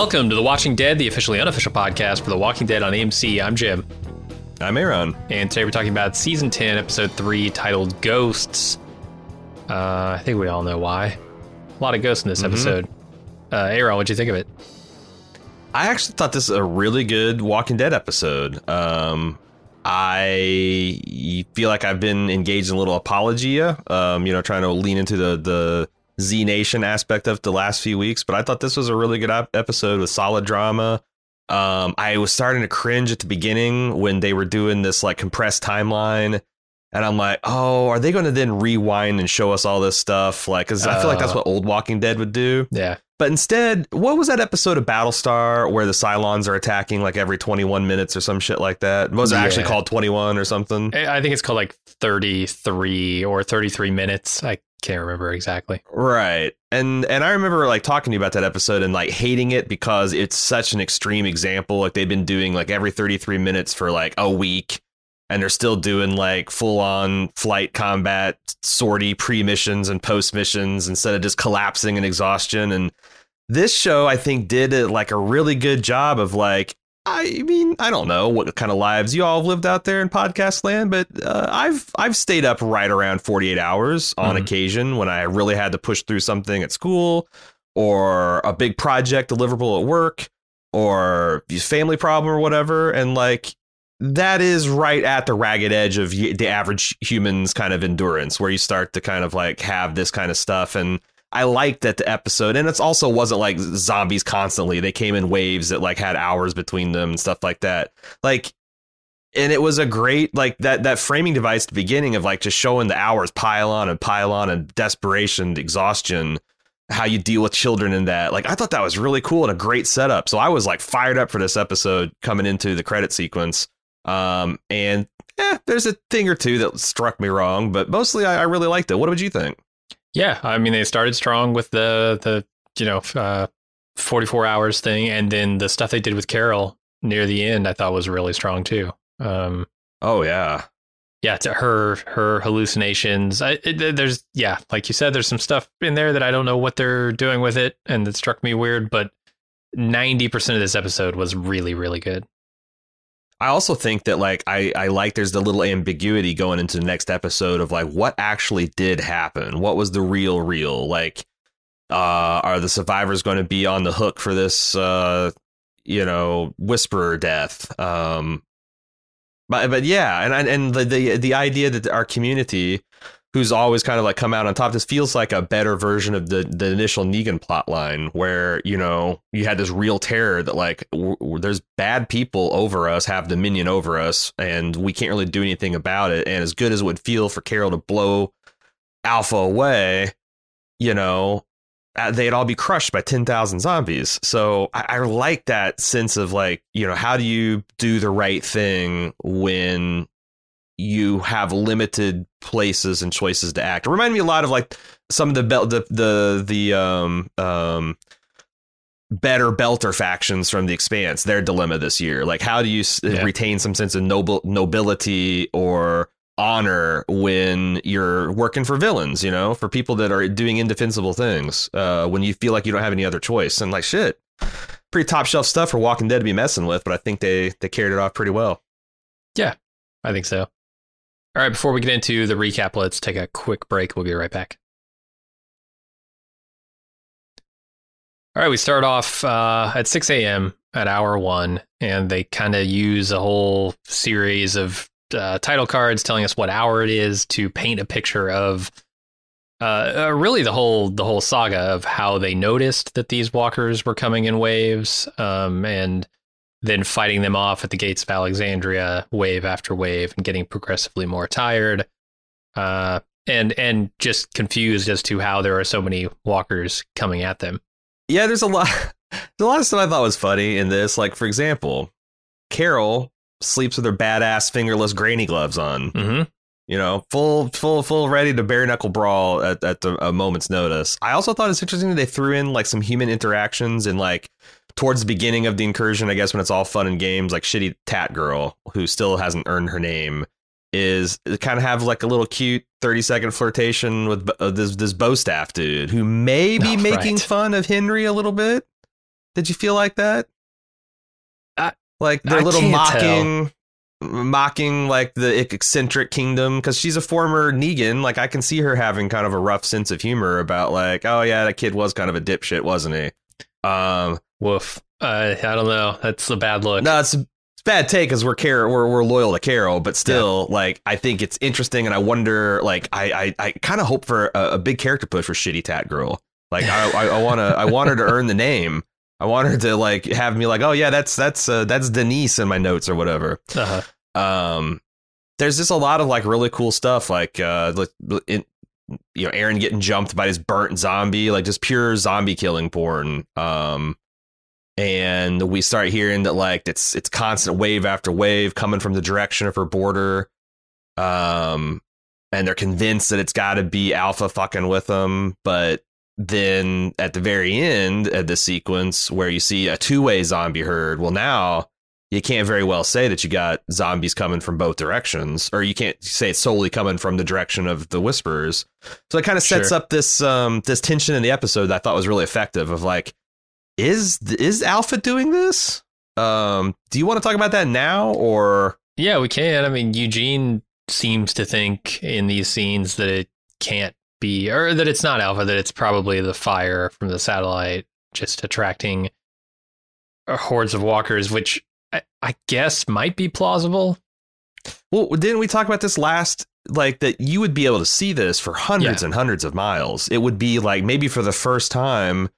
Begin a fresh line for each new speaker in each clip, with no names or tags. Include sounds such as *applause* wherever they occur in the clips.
Welcome to The Watching Dead, the officially unofficial podcast for The Walking Dead on AMC. I'm Jim.
I'm Aaron.
And today we're talking about season 10, episode 3, titled Ghosts. Uh, I think we all know why. A lot of ghosts in this
Mhm.
episode. Uh, Aaron, what'd you think of it?
I actually thought this was a really good Walking Dead episode. Um, I feel like I've been engaged in a little apologia, um, you know, trying to lean into the the Z Nation aspect of the last few weeks. But I thought this was a really good ep- episode with solid drama. Um, I was starting to cringe at the beginning when they were doing this like compressed timeline. And I'm like, oh, are they going to then rewind and show us all this stuff? Like, because I feel like that's
Uh.
what old Walking Dead would do.
Yeah.
But instead, what was that episode of Battlestar where the Cylons are attacking like every 21 minutes or some shit like that? Was it actually called 21 or something?
I I think it's called like 33 or 33 minutes. I can't remember exactly.
Right. And and I remember like talking to you about that episode and like hating it because it's such an extreme example. Like they've been doing like every 33 minutes for like a week and they're still doing like full on flight combat sortie pre missions and post missions instead of just collapsing in exhaustion. And this show, I think, did it like a really good job of like, I mean, I don't know what kind of lives you all have lived out there in podcast land, but uh, I've I've stayed up right around 48 hours on
Mhm.
occasion when I really had to push through something at school or a big project deliverable at work or a family problem or whatever and like that is right at the ragged edge of the average human's kind of endurance where you start to kind of like have this kind of stuff and I liked that the episode and it's also wasn't like zombies constantly. They came in waves that like had hours between them and stuff like that. Like and it was a great like that that framing device at the beginning of like just showing the hours pile on and pile on and desperation exhaustion how you deal with children in that. Like i thought that was really cool and a great setup. So i was like fired up for this episode coming into the credit sequence. Um and yeah there's a thing or two that struck me wrong but mostly i, I really liked it. What would you think
Yeah, I mean they started strong with the the you know uh, 44 hours thing, and then the stuff they did with Carol near the end, I thought was really strong too. Um,
oh yeah
yeah, to her her hallucinations. I, it, there's yeah, like you said, there's some stuff in there that I don't know what they're doing with it, and that struck me weird. But 90 percent of this episode was really really good.
I also think that like I I like there's the little ambiguity going into the next episode of like what actually did happen. What was the real real? Like uh are the survivors going to be on the hook for this uh you know whisperer death? Um but but yeah, and and the the the idea that our community who's always kind of like come out on top. This feels like a better version of the the initial Negan plot line, where you know you had this real terror that like w- w- there's bad people over us, have dominion over us, and we can't really do anything about it. And as good as it would feel for Carol to blow Alpha away, you know. uh, They'd all be crushed by 10,000 zombies. So I, I like that sense of like, you know, how do you do the right thing when you have limited places and choices to act. It reminded me a lot of like some of the bel- the the the um um better belter factions from the expanse their dilemma this year like how do you
Yeah.
retain some sense of noble nobility or honor when you're working for villains you know for people that are doing indefensible things uh when you feel like you don't have any other choice and like shit pretty top shelf stuff for walking dead to be messing with but i think they they carried it off pretty well yeah
I think so. All right, before we get into the recap, let's take a quick break. We'll be right back. All right, we start off uh, at 6 a.m. at hour one, and they kind of use a whole series of uh, title cards telling us what hour it is to paint a picture of uh, uh, really the whole the whole saga of how they noticed that these walkers were coming in waves, um, and then fighting them off at the gates of Alexandria, wave after wave, and getting progressively more tired, uh, and and just confused as to how there are so many walkers coming at them.
yeah, there's a lot. There's a lot of stuff I thought was funny in this. Like, for example, Carol sleeps with her badass fingerless granny gloves on.
Mm-hmm.
You know, full, full, full, ready to bare knuckle brawl at, at the, a moment's notice. I also thought it's interesting that they threw in like some human interactions and like towards the beginning of the incursion, I guess when it's all fun and games, like shitty Tat Girl, who still hasn't earned her name, is kind of have like a little cute 30 second flirtation with uh, this this bow staff dude who may be
Oh,
making
right.
fun of Henry a little bit. Did you feel like that?
I-
like their
I
little mocking mocking like the eccentric kingdom because she's a former Negan. Like I can see her having kind of a rough sense of humor about like, oh yeah, that kid was kind of a dipshit, wasn't he? Um,
Woof. Uh, I don't know. That's a bad look.
no, it's, it's a bad take because we're Carol, we're we're loyal to Carol, but still, like I think it's interesting, and I wonder, like I I, I kind of hope for a, a big character push for Shitty Tat Girl. Like I I, I want to I want her to earn the name. I want her to like have me like, oh yeah, that's that's uh, that's Denise in my notes or whatever.
Uh-huh.
Um, there's just a lot of like really cool stuff, like uh, in, you know, Aaron getting jumped by this burnt zombie, like just pure zombie killing porn. Um, and we start hearing that like it's it's constant wave after wave coming from the direction of her border. Um, and they're convinced that it's got to be Alpha fucking with them, but then at the very end of the sequence where you see a two-way zombie herd, well now you can't very well say that you got zombies coming from both directions, or you can't say it's solely coming from the direction of the whisperers. So it kind of sets
Sure.
up this um this tension in the episode that I thought was really effective. Of like, is is Alpha doing this? Um, do you want to talk about that now, or
Yeah, we can. I mean, Eugene seems to think in these scenes that it can't be, or that it's not Alpha, that it's probably the fire from the satellite just attracting uh, hordes of walkers, which I, I guess might be plausible.
well, didn't we talk about this last? Like that, you would be able to see this for hundreds
Yeah.
and hundreds of miles. It would be like maybe for the first time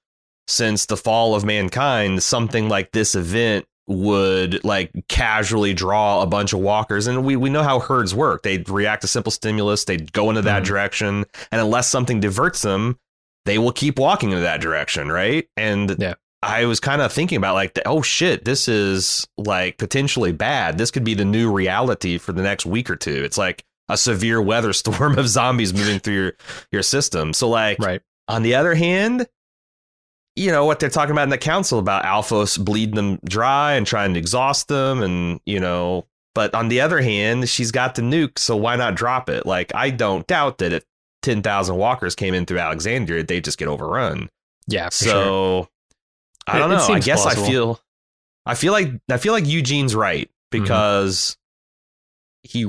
since the fall of mankind, something like this event would like casually draw a bunch of walkers. And we, we know how herds work. They'd react to simple stimulus. They'd go into that
Mhm.
direction. And unless something diverts them they will keep walking in that direction right? And
Yeah.
i was kind of thinking about like oh shit this is like potentially bad. This could be the new reality for the next week or two. It's like a severe weather *laughs* storm of zombies moving through your your system. So like
Right.
on the other hand, you know what they're talking about in the council about Alpha's bleeding them dry and trying to exhaust them, and you know. But on the other hand, she's got the nuke, so why not drop it? Like I don't doubt that if ten thousand walkers came in through Alexandria, they just get overrun.
Yeah,
so
sure.
I don't
It- it
know. I guess
plausible.
I feel, I feel like I feel like Eugene's right
Mm-hmm.
because he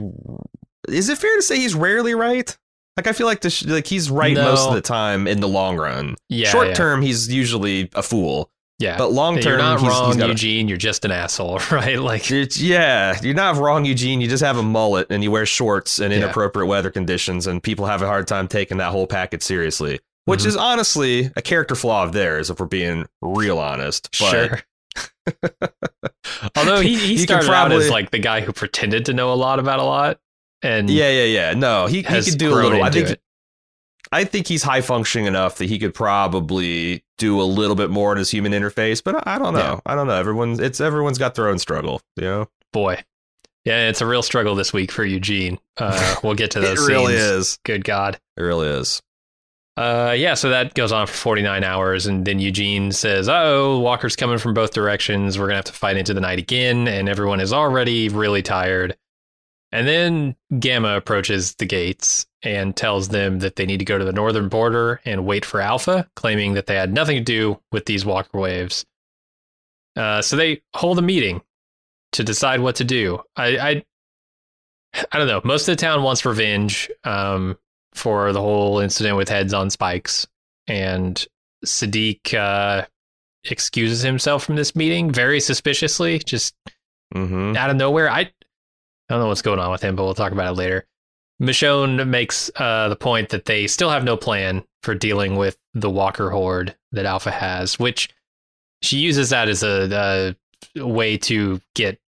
is it fair to say he's rarely right. Like I feel like this, like he's right most of the time in the long run.
Yeah,
Short
yeah.
term, he's usually a fool,
Yeah.
but long term,
You're not
he's,
wrong,
he's got a-
Eugene. You're just an asshole, *laughs* right? Like,
It's- yeah, you're not wrong, Eugene. You just have a mullet and you wear shorts in
Yeah.
inappropriate weather conditions, and people have a hard time taking that whole package seriously. Which
Mhm.
is honestly a character flaw of theirs, if we're being real honest. But
sure. *laughs* Although he, he started out as like the guy who pretended to know a lot about a lot, and
Yeah, yeah, yeah. No, he, he could do a little. I think
it.
I think he's high functioning enough that he could probably do a little bit more in his human interface. But I, I don't know.
Yeah.
I don't know. Everyone's it's everyone's got their own struggle. You know,
boy, yeah, it's a real struggle this week for Eugene. Uh, *laughs* we'll get to those.
it really
scenes.
is.
Good God.
It really is.
Uh, yeah, so that goes on for 49 hours, and then Eugene says, "Oh, Walker's coming from both directions. We're gonna have to fight into the night again." And everyone is already really tired. And then Gamma approaches the gates and tells them that they need to go to the northern border and wait for Alpha, claiming that they had nothing to do with these Walker waves. Uh, so they hold a meeting to decide what to do. I, I, I don't know. Most of the town wants revenge. Um, for the whole incident with heads on spikes. And Siddiq uh, excuses himself from this meeting very suspiciously, just
Mm-hmm.
out of nowhere. I, I don't know what's going on with him, but we'll talk about it later. Michonne makes uh, the point that they still have no plan for dealing with the Walker horde that Alpha has, which she uses that as a, a way to get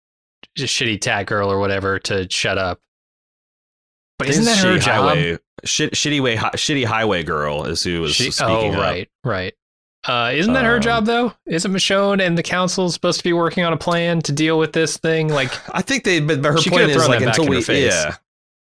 shitty tat girl or whatever to shut up. But isn't that her
shitty
job?
highway? Shit, shitty way, hi, shitty highway girl is who was
She-
speaking.
oh,
up.
right, right. Uh, isn't that her
Um,
job though? Isn't Michonne and the council supposed to be working on a plan to deal with this thing? Like, *sighs*
I think they, but, but her point is like until we,
her face.
yeah,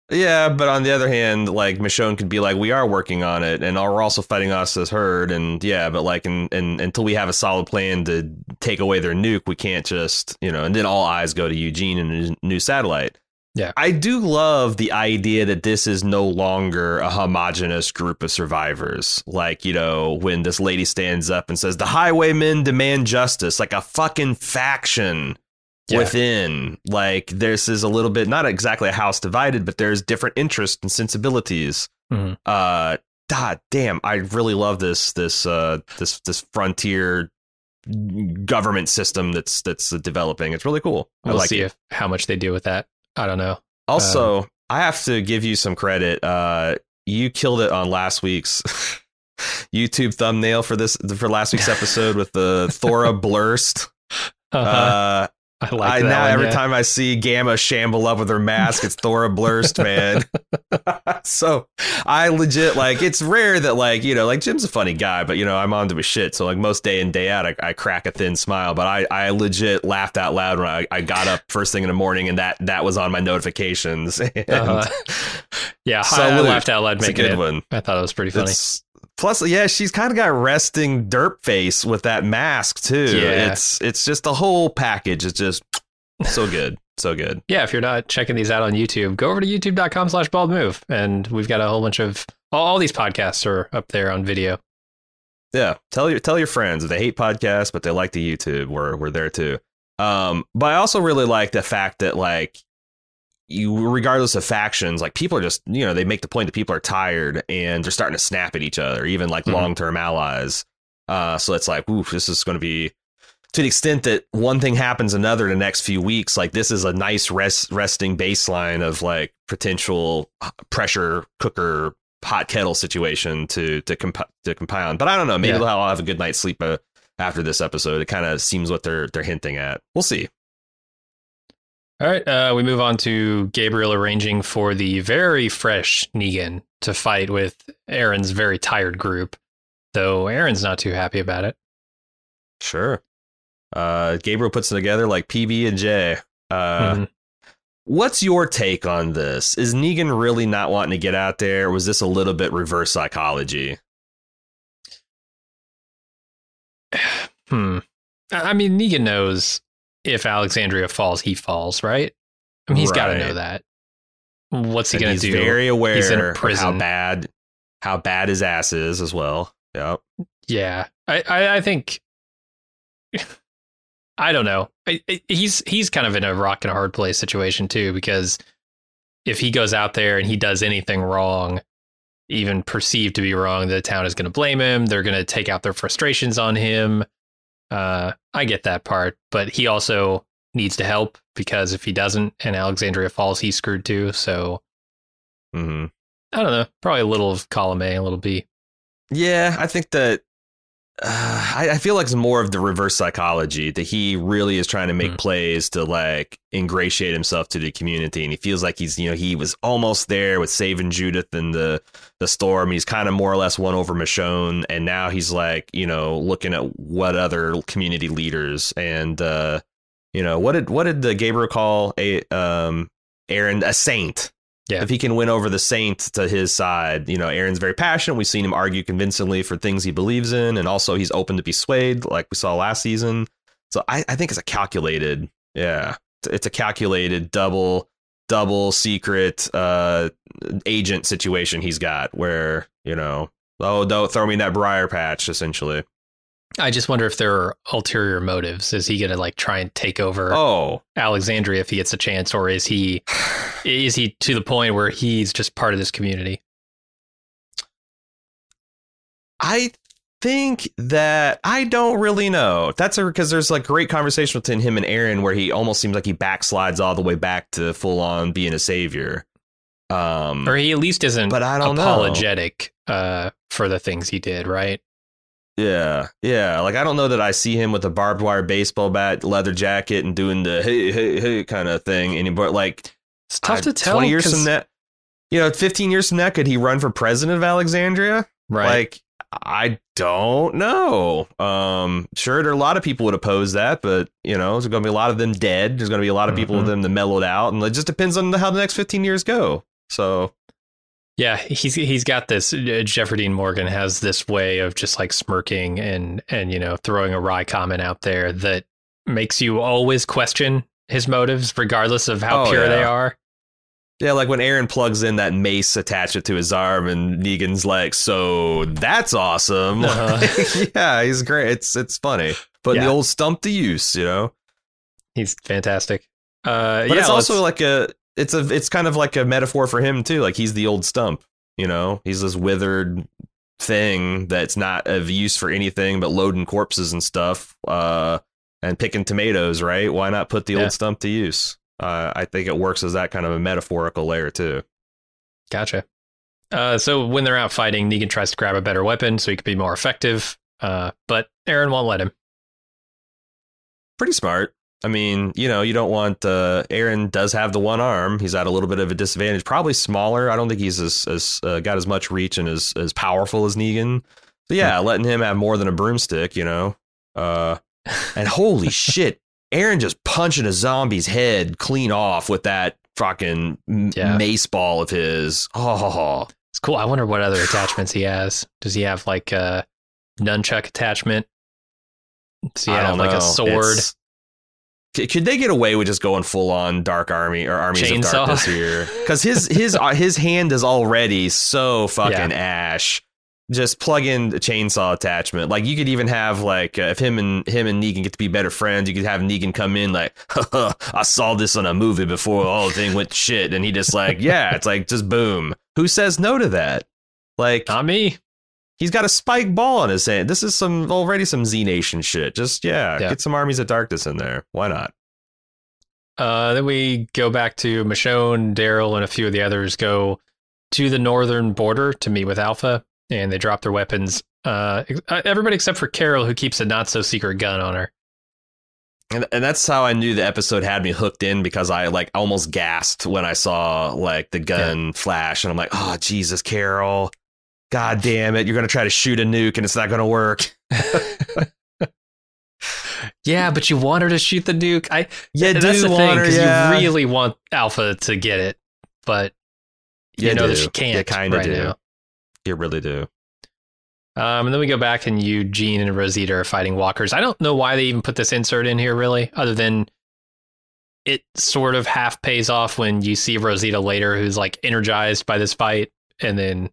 Yeah, but on the other hand, like Michonne could be like, we are working on it, and we're also fighting us as herd, and yeah, but like, and and until we have a solid plan to take away their nuke, we can't just, you know, and then all eyes go to Eugene and a new satellite.
Yeah.
I do love the idea that this is no longer a homogenous group of survivors. Like, you know, when this lady stands up and says, the highwaymen demand justice, like a fucking faction
Yeah.
within. Like, this is a little bit, not exactly a house divided, but there's different interests and sensibilities.
Mhm.
Uh, God damn, I really love this, this, uh, this, this frontier government system that's, that's developing. It's really cool. I
We'll
like
see
it.
if how much they do with that. I don't know.
Also, I have to give you some credit. Uh, you killed it on last week's *laughs* YouTube thumbnail for this for last week's episode with the Thora *laughs* Blurst. Uh,
I like
I
that
now
one,
every
yeah.
time I see Gamma shamble up with her mask, it's Thora Blurst, man. *laughs* so I legit like it's rare that like you know like Jim's a funny guy, but you know I'm onto his shit. So like most day in day out, I, I crack a thin smile. But I I legit laughed out loud when I, I got up first thing in the morning, and that that was on my notifications. *laughs* And
Uh-huh. yeah, I, I laughed out loud
it's a good
it.
one.
I thought it was pretty funny.
It's, plus, yeah, she's kind of got resting derp face with that mask too.
Yeah.
It's it's just the whole package. It's just so good, so good. *laughs*
yeah, if you're not checking these out on YouTube, go over to youtube.com slash bald move. And we've got a whole bunch of all, all these podcasts are up there on video.
Yeah, tell your tell your friends if they hate podcasts, but they like the YouTube. We're we're there too. Um, but I also really like the fact that like you, regardless of factions, like people are just you know they make the point that people are tired and they're starting to snap at each other, even like
Mhm.
long term allies. Uh, so it's like, oof, this is going to be to the extent that one thing happens another in the next few weeks. Like this is a nice rest resting baseline of like potential pressure cooker hot kettle situation to to comp- to compound. But I don't know. Maybe
Yeah.
I'll have a good night's sleep uh, after this episode. It kind of seems what they're they're hinting at. We'll see.
All right, uh, we move on to Gabriel arranging for the very fresh Negan to fight with Aaron's very tired group, though Aaron's not too happy about it.
Sure. Uh, Gabriel puts it together like PB and J. Uh,
Mhm.
What's your take on this? Is Negan really not wanting to get out there? Or was this a little bit reverse psychology? *sighs*
Hmm. I mean, Negan knows if Alexandria falls, he falls, right? I mean, he's got to know that. What's he going to do?
He's very aware
He's in a
of how
prison.
bad how bad his ass is as well. Yep.
Yeah, I, I, I think. I don't know. I, I- he's he's kind of in a rock and a hard place situation too because if he goes out there and he does anything wrong, even perceived to be wrong, the town is going to blame him. They're going to take out their frustrations on him. Uh, I get that part, but he also needs to help because if he doesn't and Alexandria falls, he's screwed too. So
hmm
I don't know. Probably a little of column A, a little B.
Yeah, I think that uh, I, I feel like it's more of the reverse psychology that he really is trying to make
Hmm.
plays to like ingratiate himself to the community, and he feels like he's you know he was almost there with saving Judith and the the storm. He's kind of more or less won over Michonne, and now he's like you know looking at what other community leaders and uh, you know what did what did the Gabriel call a um Aaron a saint
Yeah.
if he can win over the saint to his side, you know, Aaron's very passionate. We've seen him argue convincingly for things he believes in, and also he's open to be swayed, like we saw last season. So I, I think it's a calculated, yeah, it's- it's a calculated double, double secret uh, agent situation he's got where you know, oh, don't throw me in that briar patch, essentially.
I just wonder if there are ulterior motives. Is he going to like try and take over
Oh,
Alexandria if he gets a chance, or is he *sighs* *sighs* *sighs* is he to the point where he's just part of this community?
I think that I don't really know. That's because there's like great conversation between him and Aaron where he almost seems like he backslides all the way back to full on being a savior. Um,
Or he at least isn't
but I don't know.
apologetic uh, for the things he did, right?
Yeah, yeah. Like I don't know that I see him with a barbed wire baseball bat, leather jacket, and doing the hey hey hey kind of thing anymore. Like
It's tough
I-
to tell.
Twenty years from that, you know, fifteen years from that, could he run for president of Alexandria?
right?
Like, I don't know. Um, sure, there are a lot of people would oppose that, but you know, there's going to be a lot of them dead. There's going to be a lot of people
Mhm.
of them that mellowed out, and it just depends on how the next 15 years go. So
Yeah, he's he's got this. Uh, Jeffrey Dean Morgan has this way of just like smirking and and you know throwing a wry comment out there that makes you always question his motives, regardless of how
Oh,
pure they are.
Yeah, like when Aaron plugs in that mace attachment to his arm, and Negan's like, "So that's awesome."
Uh-huh. *laughs*
yeah, he's great. It's it's funny, but
Yeah.
the old stump to use, you know.
He's fantastic. Uh,
But
yeah,
it's also
let's-
like a it's a it's kind of like a metaphor for him too. Like he's the old stump, you know. He's this withered thing that's not of use for anything but loading corpses and stuff, uh, and picking tomatoes. Right? Why not put the
Yeah.
old stump to use? Uh, I think it works as that kind of a metaphorical layer too.
Gotcha. Uh, so when they're out fighting, Negan tries to grab a better weapon so he could be more effective. Uh, but Aaron won't let him.
Pretty smart. I mean, you know, you don't want uh, Aaron does have the one arm. He's at a little bit of a disadvantage. Probably smaller. I don't think he's as, as uh, got as much reach and as as powerful as Negan. So yeah, letting him have more than a broomstick, you know. Uh, and holy *laughs* shit, Aaron just punching a zombie's head clean off with that fucking
Yeah.
mace ball of his. Oh,
It's cool. I wonder what other attachments he has. Does he have like a nunchuck attachment? Does he
I
have like
know.
a sword?
It's- Could they get away with just going full on Dark Army or Armies
Chainsaw?
of Darkness here? Because his his *laughs* uh, his hand is already so fucking ash. Just plug in the chainsaw attachment. Like you could even have like uh, if him and him and Negan get to be better friends, you could have Negan come in like, *laughs* I saw this on a movie before all the thing went shit, and he just like, yeah, it's like just boom. Who says no to that? Like
Not me.
he's got a spike ball on his hand. This is some already some Z Nation shit. Just yeah,
Yeah.
get some armies of darkness in there. Why not?
Uh, then we go back to Michonne, Daryl, and a few of the others go to the northern border to meet with Alpha, and they drop their weapons. Uh, uh, everybody except for Carol, who keeps a not so secret gun on her.
And and that's how I knew the episode had me hooked in because I like almost gasped when I saw like the gun flash and I'm like, oh Jesus, Carol. God damn it, you're gonna try to shoot a nuke and it's not gonna work. *laughs*
Yeah, but you want her to shoot the nuke. I
You
that's the
do
thing because
yeah.
you really want Alpha to get it, but you, know that she can't
You kinda
right
do.
now.
You really do.
Um, and then we go back, and Eugene and Rosita are fighting walkers. I don't know why they even put this insert in here, really, other than it sort of half pays off when you see Rosita later, who's like energized by this fight, and then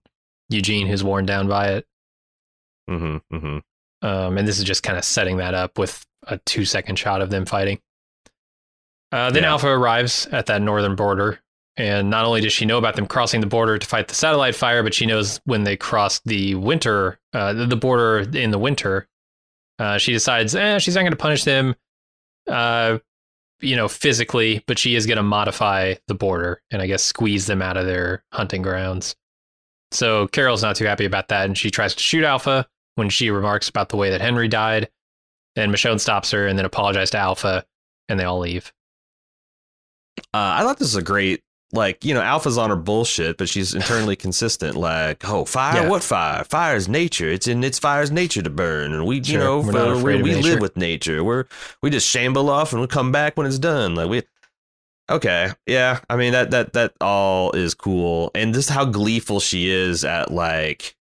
Eugene, who's worn down by it.
Mm-hmm. Mm-hmm.
Um, and this is just kind of setting that up with a two second shot of them fighting. Uh, then
Yeah.
Alpha arrives at that northern border. And not only does she know about them crossing the border to fight the satellite fire, but she knows when they cross the winter, uh, the border in the winter. Uh, she decides, eh, she's not going to punish them, uh, you know, physically, but she is going to modify the border and I guess squeeze them out of their hunting grounds. So Carol's not too happy about that, and she tries to shoot Alpha when she remarks about the way that Henry died. And Michonne stops her and then apologizes to Alpha, and they all leave.
Uh, I thought this was a great, like, you know, Alpha's on her bullshit, but she's internally consistent. Like, oh, fire?
Yeah.
What fire? Fire is nature. It's in its fire's nature to burn, and we, you know, uh, we, we live with nature. We're we just shamble off and we come back when it's done. Like we. Okay, yeah. I mean that that that all is cool, and just how gleeful she is at like.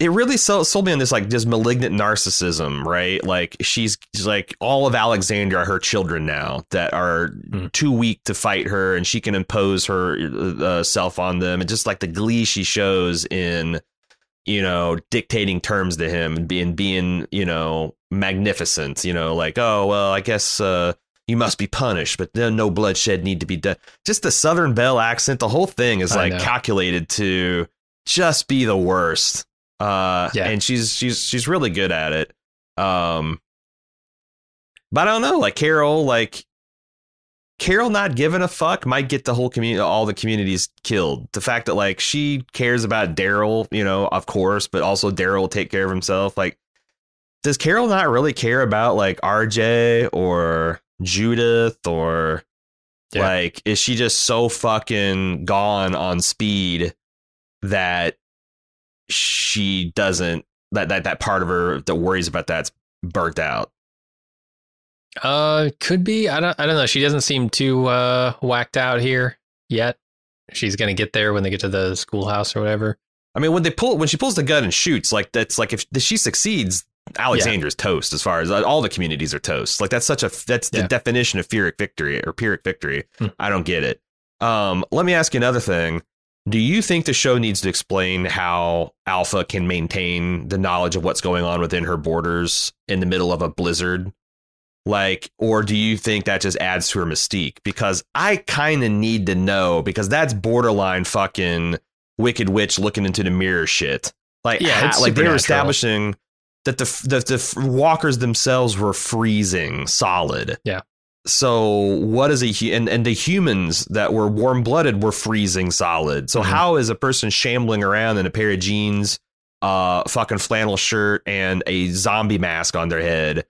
It really sold, sold me on this like just malignant narcissism, right? Like she's, she's like all of Alexandria are her children now that are
Mm.
too weak to fight her, and she can impose her uh, self on them, and just like the glee she shows in, you know, dictating terms to him and being being you know magnificent, you know, like oh well, I guess uh, you must be punished, but then no bloodshed need to be done. Just the Southern Belle accent, the whole thing is like calculated to just be the worst. Uh,
Yeah.
and she's she's she's really good at it. Um, but I don't know, like Carol, like Carol not giving a fuck might get the whole community, all the communities killed. The fact that like she cares about Daryl, you know, of course, but also Daryl will take care of himself. Like, does Carol not really care about like RJ or Judith or
Yeah.
like is she just so fucking gone on speed that she doesn't that that that part of her that worries about that's burnt out?
Uh, could be. I don't. I don't know. She doesn't seem too uh whacked out here yet. she's gonna get there when they get to the schoolhouse or whatever.
I mean, when they pull when she pulls the gun and shoots, like that's like if she succeeds, Alexandria's yeah. toast. As far as all the communities are toast. Like that's such a that's the yeah. definition of Pyrrhic victory or Pyrrhic victory. Hmm. I don't get it. Um, let me ask you another thing. Do you think the show needs to explain how Alpha can maintain the knowledge of what's going on within her borders in the middle of a blizzard? Like, or do you think that just adds to her mystique? Because I kind of need to know because that's borderline fucking Wicked Witch looking into the mirror shit. Like, yeah, ha- like they were establishing that the, the the walkers themselves were freezing solid.
Yeah.
So what is a and and the humans that were warm blooded were freezing solid. So mm-hmm. how is a person shambling around in a pair of jeans, uh, fucking flannel shirt, and a zombie mask on their head?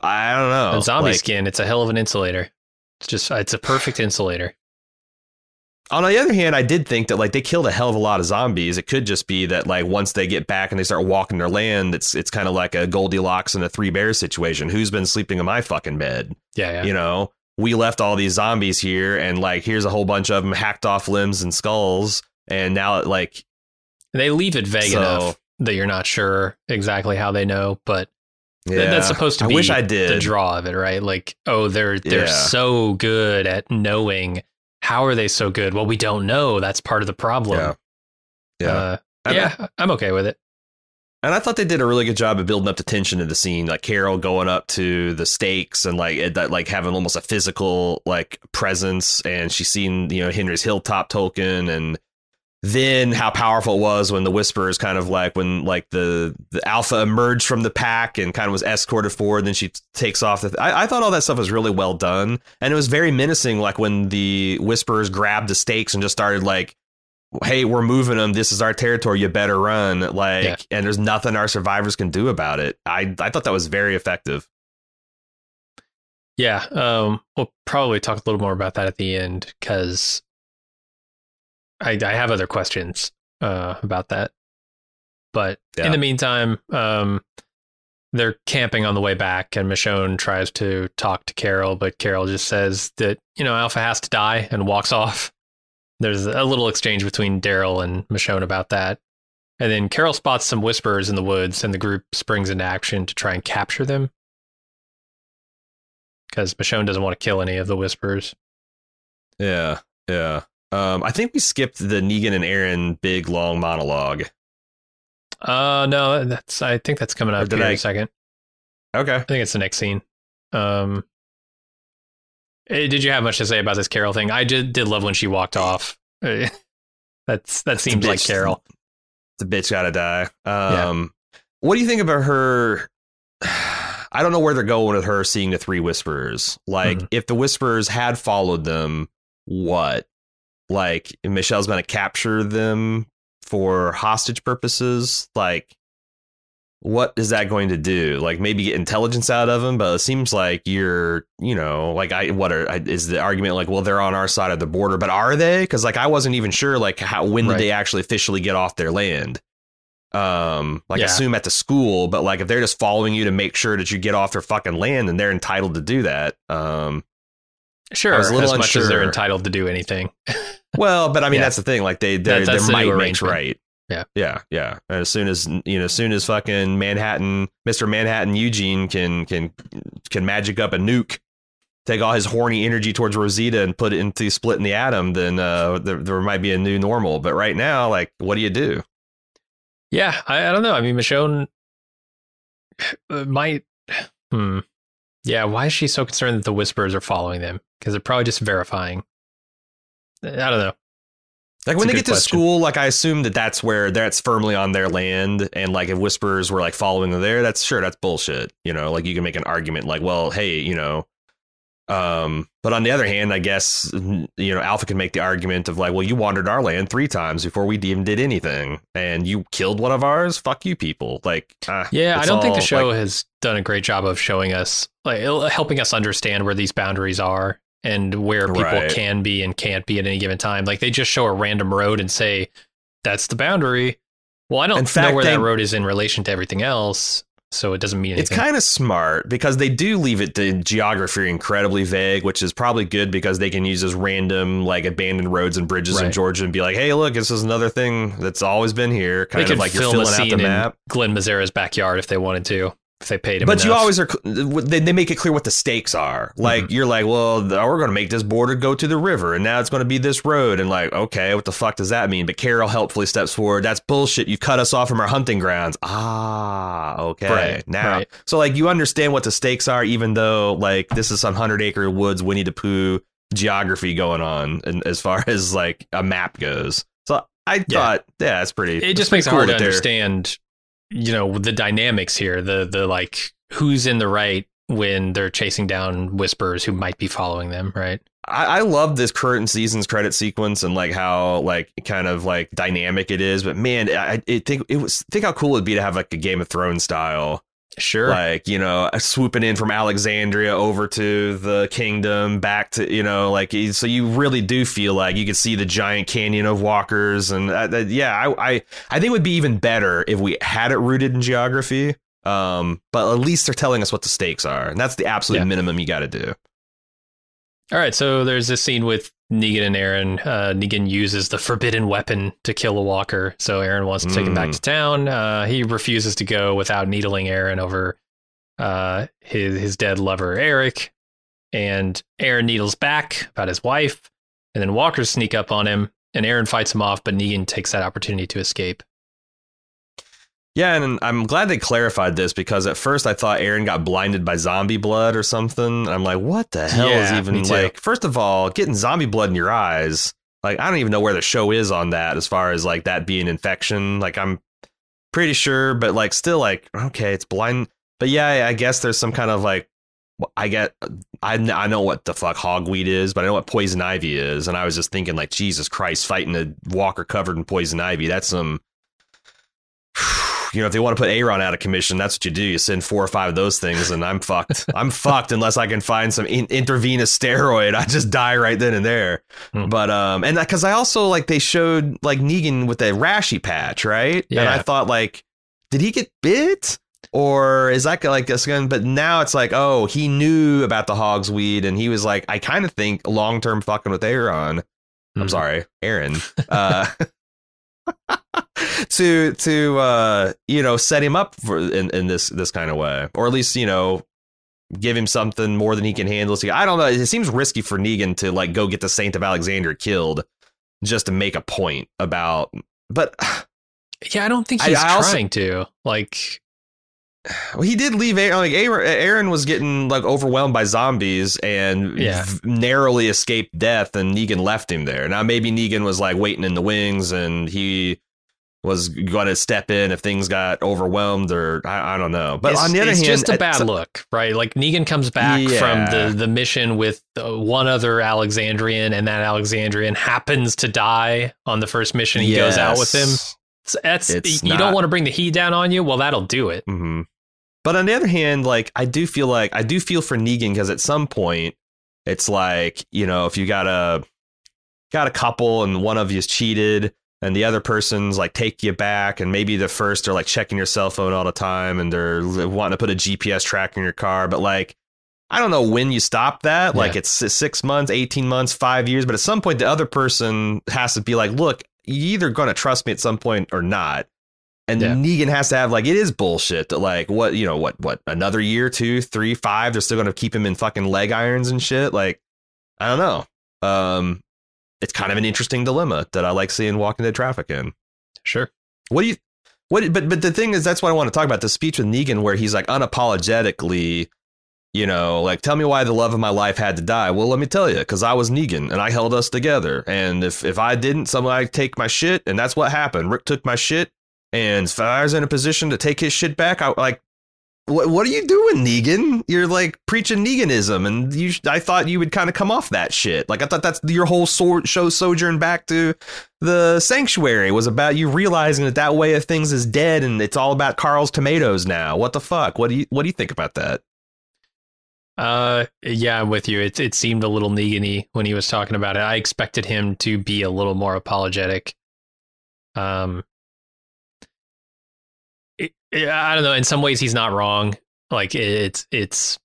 I don't know.
Zombie like, skin, it's a hell of an insulator. It's just it's a perfect insulator
on the other hand, I did think that like they killed a hell of a lot of zombies. It could just be that like once they get back and they start walking their land, it's it's kind of like a Goldilocks and a Three Bears situation. Who's been sleeping in my fucking bed?
Yeah, yeah.
You know, we left all these zombies here, and like here's a whole bunch of them hacked off limbs and skulls, and now like
they leave it vague so, enough that you're not sure exactly how they know, but yeah, that's supposed to be I wish I did. the draw of it, right? Like, oh, they're they're yeah. so good at knowing how are they so good? Well, we don't know. That's part of the problem.
Yeah. Yeah.
Uh, yeah, I'm okay with it.
And I thought they did a really good job of building up the tension in the scene, like Carol going up to the stakes and like that, like having almost a physical like presence, and she's seen you know Henry's hilltop token, and then how powerful it was when the whisperers kind of like when like the the alpha emerged from the pack and kind of was escorted forward. Then she takes off the th- I, I, thought all that stuff was really well done. And it was very menacing like when the whisperers grabbed the stakes and just started like hey we're moving them this is our territory you better run like yeah. and there's nothing our survivors can do about it i i thought that was very effective
yeah um we'll probably talk a little more about that at the end because I, I have other questions uh, about that. But yeah. in the meantime, um, they're camping on the way back, and Michonne tries to talk to Carol, but Carol just says that, you know, Alpha has to die and walks *laughs* off. There's a little exchange between Daryl and Michonne about that. And then Carol spots some whisperers in the woods, and the group springs into action to try and capture them. Because Michonne doesn't want to kill any of the whisperers.
Yeah, yeah. Um, I think we skipped the Negan and Aaron big long monologue.
Uh, no, that's I think that's coming up in I... a second.
Okay, I
think it's the next scene. Um, did you have much to say about this Carol thing? I did did love when she walked off. that's that seems like Carol.
The bitch gotta die. Um, yeah. what do you think about her? *sighs* I don't know where they're going with her seeing the three whisperers. Like, mm-hmm. if the whisperers had followed them, what? like Michonne's going to capture them for hostage purposes, like what is that going to do? Like maybe get intelligence out of them, but it seems like you're, you know, like I what are is the argument like, well, they're on our side of the border, but are they? Because like I wasn't even sure like how when right. did they actually officially get off their land? Um, like yeah. assume at the school, but like if they're just following you to make sure that you get off their fucking land, then they're entitled to do that. Um,
sure, as unsure. much as they're entitled to do anything. *laughs*
well, but I mean yeah. that's the thing. Like they their their might makes right.
Yeah.
Yeah. Yeah. And as soon as you know, as soon as fucking Manhattan, Mr. Manhattan Eugene can can can magic up a nuke, take all his horny energy towards Rosita and put it into splitting the atom, then uh, there there might be a new normal. But right now, like, what do you do?
Yeah, I, I don't know. I mean, Michonne might. Hmm. Yeah, why is she so concerned that the whispers are following them? Because they're probably just verifying I don't know.
Like when they get to question. school, like I assume that that's where that's firmly on their land, and like if whispers were like following them there, that's sure that's bullshit. You know, like you can make an argument like, well, hey, you know, um, but on the other hand, I guess you know Alpha can make the argument of like, well, you wandered our land three times before we even did anything, and you killed one of ours. Fuck you, people. Like,
uh, yeah, I don't think the show like, has done a great job of showing us, like, helping us understand where these boundaries are and where people right. can be and can't be at any given time. Like they just show a random road and say that's the boundary. Well, I don't know where they, that road is in relation to everything else. so it doesn't mean anything.
It's kind of smart because they do leave it to geography incredibly vague, which is probably good because they can use those random like abandoned roads and bridges in Georgia and be like, "Hey, look, this is another thing that's always been here."
they
Kind
could
of like you're filling out
scene
the
in
map.
Glen Mazzara's backyard if they wanted to, if they paid him.
But you always are. They, they make it clear what the stakes are. Like
Mm-hmm.
you're like, well, we're going to make this border go to the river, and now it's going to be this road, and like, okay, what the fuck does that mean? But Carol helpfully steps forward. That's bullshit. You cut us off from our hunting grounds. Ah, okay.
Right,
now,
right.
so like you understand what the stakes are, even though like this is some hundred acre woods Winnie the Pooh geography going on, and as far *laughs* as like a map goes. So I
Yeah.
thought, yeah, it's pretty.
it just makes it hard to understand you know the dynamics here the the like who's in the right when they're chasing down whispers who might be following them right
I, I love this current season's credit sequence and like how like kind of like dynamic it is. But man, I, I think it was think how cool it'd be to have like a Game of Thrones style,
sure
like you know, swooping in from Alexandria over to the kingdom, back to you know, like so you really do feel like you could see the giant canyon of walkers, and uh, uh, yeah, I, I I think it would be even better if we had it rooted in geography. Um, but at least they're telling us what the stakes are, and that's the absolute
Yeah.
minimum you got to do.
All right so there's this scene with negan and aaron uh, negan uses the forbidden weapon to kill a walker so aaron wants to take him back
Mm.
to town. Uh, he refuses to go without needling aaron over uh, his, his dead lover eric. And aaron needles back about his wife and then walkers sneak up on him and aaron fights him off but negan takes that opportunity to escape
Yeah, and I'm glad they clarified this because at first I thought Aaron got blinded by zombie blood or something. And I'm like, what the hell is even like? First of all, getting zombie blood in your eyes, like I don't even know where the show is on that as far as like that being infection. Like I'm pretty sure, but like still like okay, it's blind. But yeah, I- I guess there's some kind of like I get I I know what the fuck hogweed is, but I know what poison ivy is, and I was just thinking like Jesus Christ, fighting a walker covered in poison ivy. That's some you know, if they want to put Aaron out of commission, that's what you do. You send four or five of those things, and I'm fucked. I'm fucked unless I can find some in- intravenous steroid. I just die right then and there.
Hmm.
But um, and because I also like they showed like Negan with a rashy patch, right? Yeah. And I thought like, did he get bit? Or is that like this gun? But now it's like, oh, he knew about the hog's weed, and he was like, I kind of think long term fucking with Aaron. I'm
Mhm.
sorry, Aaron. Uh, *laughs* to to uh, you know set him up for in, in this this kind of way, or at least you know give him something more than he can handle. So I don't know. It seems risky for Negan to like go get the Saint of Alexandria killed just to make a point about. But *sighs*
Yeah, I don't think he's
I also-
trying to. Like,
well, he did leave. Aaron, like Aaron, Aaron was getting like overwhelmed by zombies and
Yeah.
v- narrowly escaped death, and Negan left him there. Now maybe Negan was like waiting in the wings, and he was going to step in if things got overwhelmed, or I, I don't know. But
it's,
on the other
it's
hand,
just a bad look, right? Like Negan comes back
Yeah.
from the the mission with uh, one other Alexandrian, and that Alexandrian happens to die on the first mission. He goes out with him.
Yes.
It's, that's
It's
you
not-
don't want to bring the heat down on you. Well, that'll do it.
hmm But on the other hand, like I do feel like I do feel for Negan because at some point it's like you know if you got a got a couple and one of you's cheated and the other person's like take you back and maybe the first are like checking your cell phone all the time and they're wanting to put a GPS tracker in your car, but like. I don't know when you stop that. Like
Yeah.
it's six months, 18 months, five years. But at some point, the other person has to be like, look, you either going to trust me at some point or not. And
Yeah.
Negan has to have like it is bullshit that like what you know what what another year two three five they're still gonna keep him in fucking leg irons and shit like I don't know um it's kind of an interesting dilemma that I like seeing Walking Dead traffic in.
Sure.
what do you what but but the thing is that's what I want to talk about the speech with Negan where he's like unapologetically you know like tell me why the love of my life had to die. Well let me tell you because I was Negan and I held us together. And if if I didn't somebody take my shit and that's what happened. Rick took my shit and if I was in a position to take his shit back I like what what are you doing Negan you're like preaching Neganism and you I thought you would kind of come off that shit like I thought that's your whole so- show sojourn back to the sanctuary was about you realizing that that way of things is dead and it's all about Carl's tomatoes now. What the fuck? What do you what do you think about that?
Uh, yeah, I'm with you. It it seemed a little Negan-y when he was talking about it. I expected him to be a little more apologetic. Um, yeah, I don't know. In some ways, he's not wrong. Like it's it's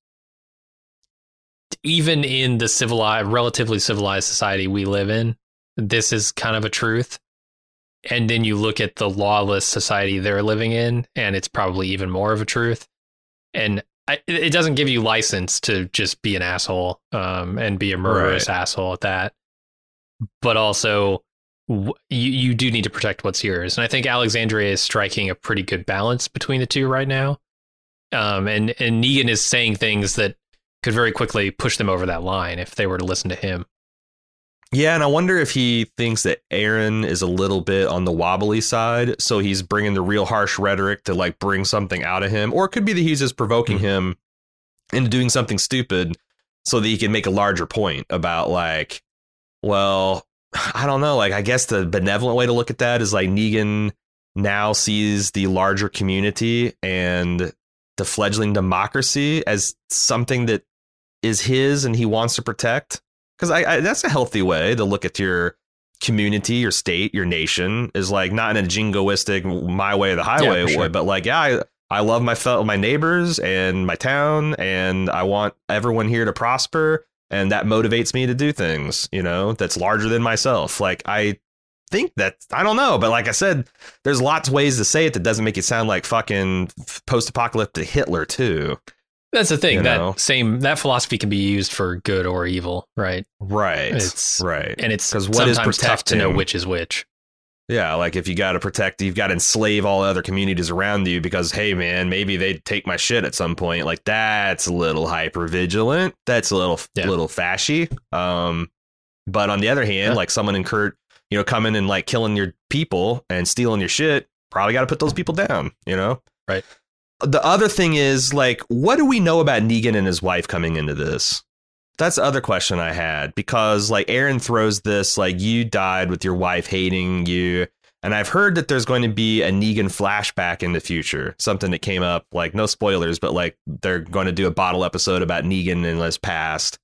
even in the civilized, relatively civilized society we live in, this is kind of a truth. And then you look at the lawless society they're living in, and it's probably even more of a truth. And I, it doesn't give you license to just be an asshole um, and be a murderous right. asshole at that. But also, you you do need to protect what's yours, and I think Alexandria is striking a pretty good balance between the two right now. Um, and and Negan is saying things that could very quickly push them over that line if they were to listen to him.
Yeah, and I wonder if he thinks that Aaron is a little bit on the wobbly side, so he's bringing the real harsh rhetoric to like bring something out of him, or it could be that he's just provoking mm-hmm. him into doing something stupid so that he can make a larger point about like, well, *sighs* I don't know, like I guess the benevolent way to look at that is like Negan now sees the larger community and the fledgling democracy as something that is his and he wants to protect because I, I, that's a healthy way to look at your community, your state, your nation is like not in a jingoistic my way or the highway yeah, sure. way, but like yeah, I, I love my fellow my neighbors and my town, and I want everyone here to prosper, and that motivates me to do things, you know, that's larger than myself. Like I think that I don't know, but like I said, there's lots of ways to say it that doesn't make it sound like fucking post-apocalyptic Hitler too.
That's the thing. You that know? same that philosophy can be used for good or evil, right?
Right.
It's
right,
and it's because what is tough to know which is which.
Yeah, like if you got to protect, you've got to enslave all other communities around you because, hey, man, maybe they'd take my shit at some point. Like that's a little hyper vigilant. That's a little yeah. little fashy. Um, but on the other hand, yeah. like someone incurred, you know, coming and like killing your people and stealing your shit, probably got to put those people down. You know,
right
the other thing is like, what do we know about Negan and his wife coming into this? That's the other question I had because like Aaron throws this like you died with your wife hating you. And I've heard that there's going to be a Negan flashback in the future, something that came up, like no spoilers, but like they're going to do a bottle episode about Negan in his past.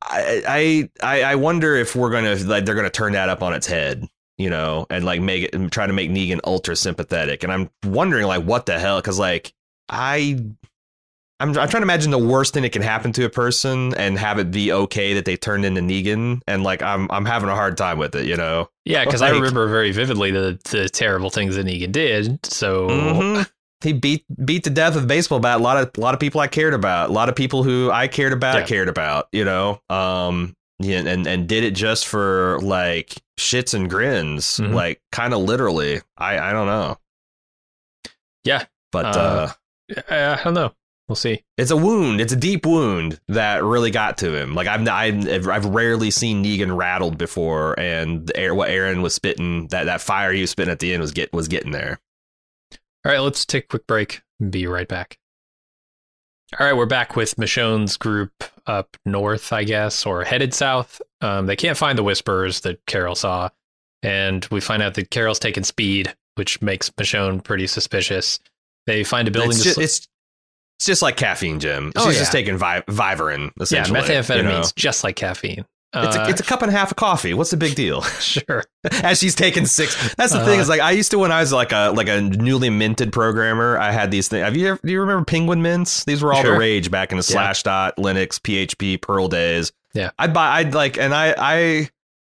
I I I wonder if we're gonna like they're gonna turn that up on its head you know, and like make it try to make Negan ultra sympathetic. And I'm wondering like what the hell cuz like I I'm, I'm trying to imagine the worst thing that can happen to a person and have it be okay that they turned into Negan and like I'm I'm having a hard time with it, you know.
Yeah, because like, I remember very vividly the the terrible things that Negan did. So mm-hmm.
he beat beat to death with a baseball bat a lot of a lot of people I cared about, a lot of people who I cared about yeah. cared about, you know. Um, yeah, and and did it just for like shits and grins, mm-hmm. like kind of literally. I I don't know.
Yeah,
but uh,
uh, I don't know. We'll see.
It's a wound. It's a deep wound that really got to him. Like I've I've, I've rarely seen Negan rattled before, and air, what Aaron was spitting that that fire he was spitting at the end was get was getting there.
All right, let's take a quick break and be right back. All right, we're back with Michonne's group up north, I guess, or headed south. Um, they can't find the Whisperers that Carol saw, and we find out that Carol's taking speed, which makes Michonne pretty suspicious. They find a building.
It's, just, sl- it's, it's just like caffeine, Jim. She's oh, yeah. just taking Vi- Vivarin, essentially.
Yeah, methamphetamine you know? just like caffeine.
It's a, uh, it's a cup and a half of coffee. What's the big deal? *laughs*
Sure. *laughs*
As she's taking six. That's the uh, thing. Is like I used to when I was like a like a newly minted programmer. I had these things. Have you ever, do you remember Penguin Mints? These were all sure. the rage back in the yeah. Slashdot, Linux, PHP, Perl days.
Yeah.
I'd buy. I'd like, and I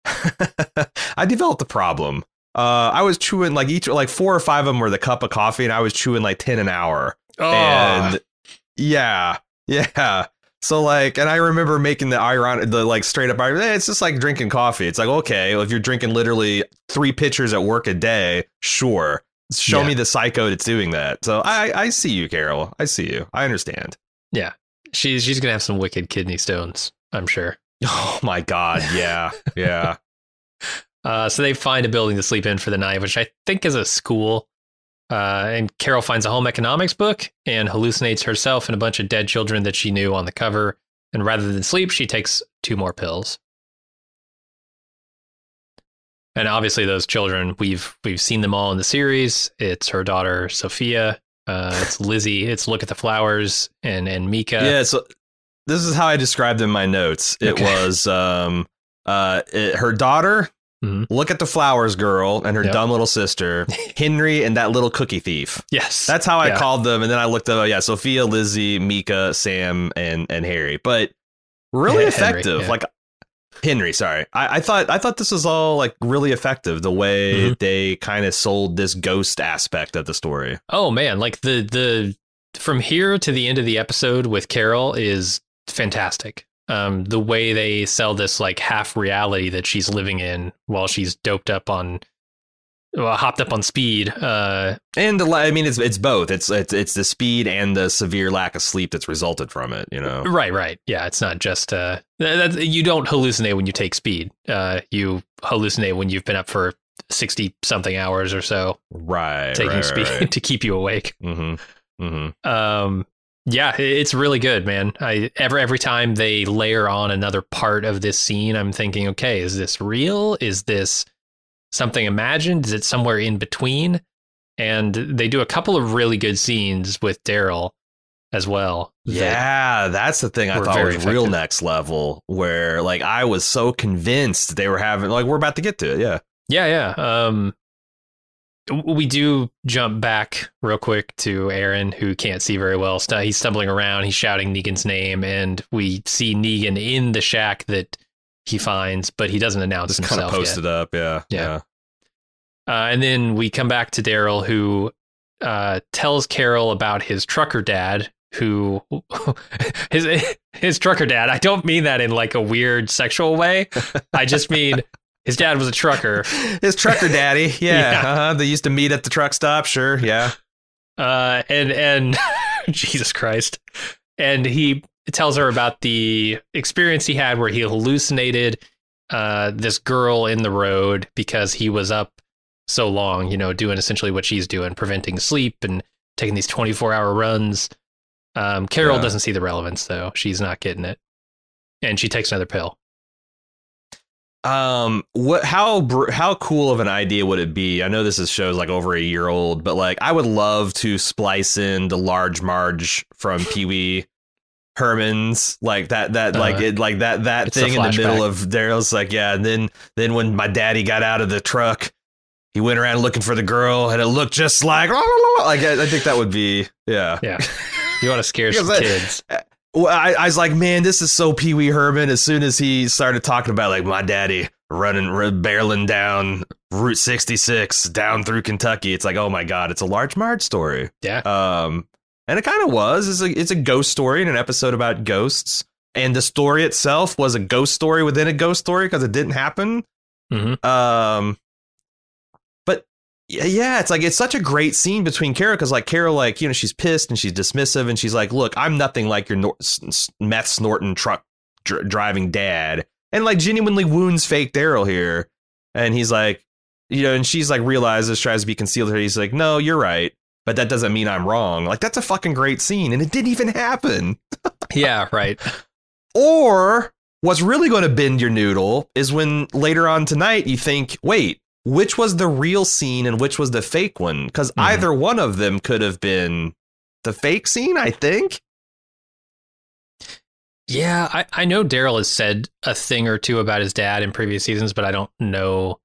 I *laughs* I developed a problem. Uh, I was chewing like each like four or five of them were the cup of coffee, and I was chewing like ten an hour.
Oh.
And yeah, yeah. So like, and I remember making the iron, the like straight up, iron, it's just like drinking coffee. It's like, okay, well, if you're drinking literally three pitchers at work a day, sure. Show yeah. me the psycho that's doing that. So I, I see you, Carol. I see you. I understand.
Yeah, she's she's gonna have some wicked kidney stones. I'm sure. *laughs*
Oh my god. Yeah. Yeah. *laughs*
uh, so they find a building to sleep in for the night, which I think is a school. Uh, and Carol finds a home economics book and hallucinates herself and a bunch of dead children that she knew on the cover. And rather than sleep, she takes two more pills. And obviously, those children we've we've seen them all in the series. It's her daughter Sophia. Uh, it's Lizzie. It's look at the flowers and and Mika.
Yeah. So this is how I described in my notes. It okay. was um uh it, her daughter
Mhm.
Look at the flowers girl and her
Yep.
dumb little sister, *laughs* Henry, and that little cookie thief.
Yes.
That's how I
Yeah.
called them, and then I looked up. Yeah, Sophia, Lizzie, Mika, Sam, and and Harry. But really
Yeah, Henry,
effective.
yeah.
Like Henry, sorry. I, I thought I thought this was all like really effective. The way
Mhm.
they kind of sold this ghost aspect of the story.
Oh man, like the the from here to the end of the episode with Carol is fantastic. Um, the way they sell this like half reality that she's living in while she's doped up on, well, hopped up on speed. Uh,
And the, I mean, it's it's both. It's it's it's the speed and the severe lack of sleep that's resulted from it. You know.
right, right, yeah. It's not just uh, you don't hallucinate when you take speed. Uh, you hallucinate when you've been up for sixty something hours or so
Right.
taking
right,
speed
Right, *laughs*
to keep you awake.
mm-hmm. Mm-hmm.
um yeah it's really good man i every every time they layer on another part of this scene i'm thinking okay is this real is this something imagined is it somewhere in between and they do a couple of really good scenes with daryl as well
Yeah, that's the thing I thought was real next level. Where like I was so convinced they were having like we're about to get to it. Yeah.
yeah yeah um we do jump back real quick to Aaron, who can't see very well. He's stumbling around. He's shouting Negan's name, and we see Negan in the shack that he finds, but he doesn't announce
Just kind of
himself yet.
posted up. Yeah.
Yeah. Uh, and then we come back to Daryl, who uh, tells Carol about his trucker dad, who *laughs* his his trucker dad. I don't mean that in like a weird sexual way. I just mean his dad was a trucker, *laughs*
His trucker daddy. *laughs* Yeah.
Yeah.
Uh-huh. They used to meet at the truck stop. Sure. Yeah.
uh, and and *laughs* Jesus Christ, and he tells her about the experience he had where he hallucinated uh, this girl in the road because he was up so long, you know, doing essentially what she's doing, preventing sleep and taking these 24 hour runs. Um, Carol
Yeah.
doesn't see the relevance though. She's not getting it. And she takes another pill.
Um, what? How br- how cool of an idea would it be? I know this is shows like over a year old, but like I would love to splice in the large Marge from Pee Wee Herman's like that that like
Uh,
it like that that thing in the middle of Daryl's like yeah. And then then when my daddy got out of the truck, he went around looking for the girl, and it looked just like *laughs* like I, I think that would be yeah.
Yeah. *laughs* You want to scare some kids.
I, I was like, man, this is so Pee Wee Herman. As soon as he started talking about like my daddy running, barreling down Route 66 down through Kentucky, it's like, oh my god, it's a large Marge story.
Yeah.
Um, and it kind of was. It's a it's a ghost story in an episode about ghosts, and the story itself was a ghost story within a ghost story because it didn't happen.
hmm
Um, yeah, yeah, it's like it's such a great scene between Carol because like Carol, like you know, she's pissed and she's dismissive and she's like, "Look, I'm nothing like your nor- meth snorting truck dr- driving dad," and like genuinely wounds fake Daryl here, and he's like, you know, and she's like realizes tries to be concealed here. He's like, "No, you're right." But that doesn't mean I'm wrong. Like that's a fucking great scene, and it didn't even happen. *laughs*
Yeah, right.
Or what's really going to bend your noodle is when later on tonight you think, wait, which was the real scene and which was the fake one? Because
Mhm.
either one of them could have been the fake scene, I think.
Yeah, I, I know Daryl has said a thing or two about his dad in previous seasons, but I don't know.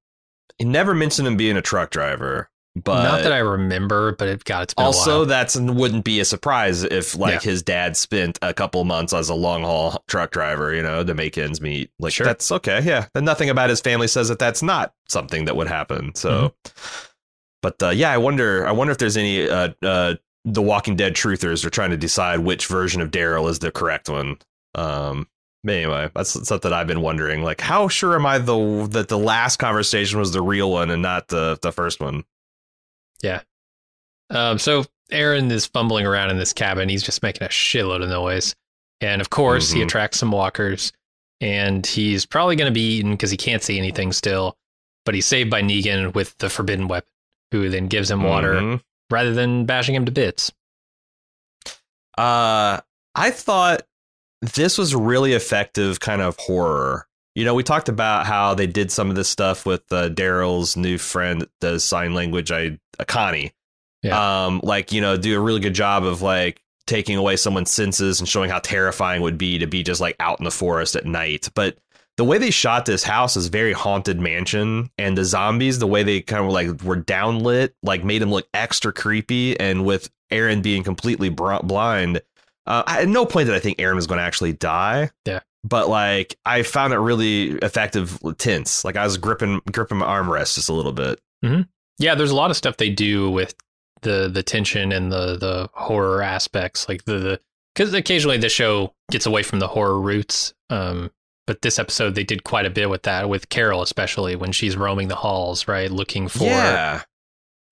He never mentioned him being a truck driver, but
Not that I remember, but it got it's
also that's wouldn't be a surprise if like
Yeah.
his dad spent a couple months as a long haul truck driver, you know, to make ends meet. Like
Sure.
that's okay, yeah. And nothing about his family says that that's not something that would happen. So,
Mm-hmm.
but uh, yeah, I wonder. I wonder if there's any uh, uh, the Walking Dead truthers are trying to decide which version of Daryl is the correct one. Um. Anyway, that's something I've been wondering. Like, how sure am I the that the last conversation was the real one and not the the first one?
Um, so Aaron is fumbling around in this cabin. He's just making a shitload of noise. And of course, he
Mhm.
attracts some walkers. And he's probably going to be eaten because he can't see anything still. But he's saved by Negan with the forbidden weapon, who then gives him water
Mhm.
rather than bashing him to bits.
Uh, I thought this was really effective kind of horror. You know, we talked about how they did some of this stuff with uh, Daryl's new friend that does sign language, I uh, Connie. Um, like you know, do a really good job of like taking away someone's senses and showing how terrifying it would be to be just like out in the forest at night. But the way they shot this house is very haunted mansion, and the zombies, the way they kind of like were downlit, like made them look extra creepy. And with Aaron being completely br- blind, uh, at no point did I think Aaron was going to actually die.
Yeah.
But like, I found it really effective, tense. Like I was gripping gripping my armrest just a little bit.
Yeah, there's a lot of stuff they do with the the tension and the the horror aspects, like the because occasionally the show gets away from the horror roots. Um, but this episode they did quite a bit with that, with Carol especially when she's roaming the halls, right, looking for
yeah,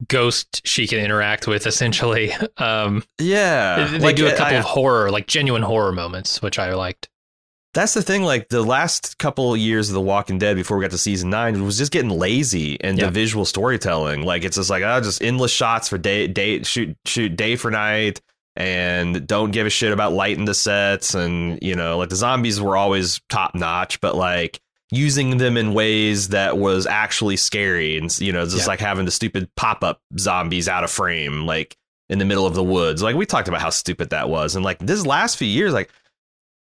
ghost she can interact with. Essentially, *laughs* um,
yeah.
they
Like,
do a couple
I-
of horror, like genuine horror moments, which I liked.
That's the thing. Like the last couple of years of The Walking Dead before we got to season nine, was just getting lazy and
Yeah.
the visual storytelling. Like it's just like oh, just endless shots for day, day, shoot, shoot day for night, and don't give a shit about lighting the sets. And you know, like the zombies were always top notch, but like using them in ways that was actually scary, and you know, just
Yeah.
like having the stupid pop up zombies out of frame, like in the middle of the woods. Like we talked about how stupid that was, and like this last few years, like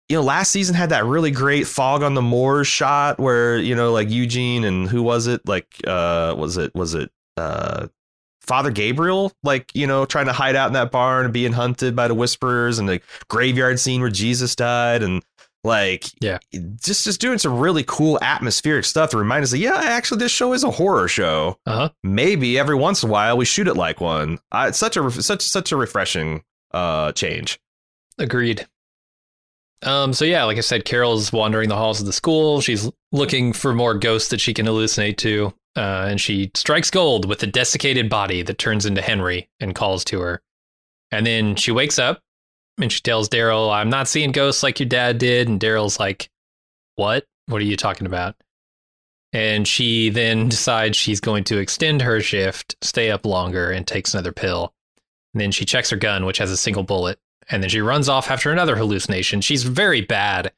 you know, last season had that really great fog on the moors shot where, you know, like Eugene and who was it? Like, uh, was it, was it, uh, Father Gabriel, like, you know, trying to hide out in that barn and being hunted by the whisperers and the graveyard scene where Jesus died and like,
Yeah.
just, just doing some really cool atmospheric stuff to remind us that, yeah, actually this show is a horror show.
Uh huh.
Maybe every once in a while we shoot it like one. Uh, it's such a, such, such a refreshing, uh, change.
Agreed. Um, so yeah, like I said, Carol's wandering the halls of the school. She's looking for more ghosts that she can hallucinate to, uh, and she strikes gold with a desiccated body that turns into Henry and calls to her. And then she wakes up and she tells Daryl, "I'm not seeing ghosts like your dad did." And Daryl's like, "What? What are you talking about?" And she then decides she's going to extend her shift, stay up longer, and takes another pill. And then she checks her gun, which has a single bullet and then she runs off after another hallucination. She's very bad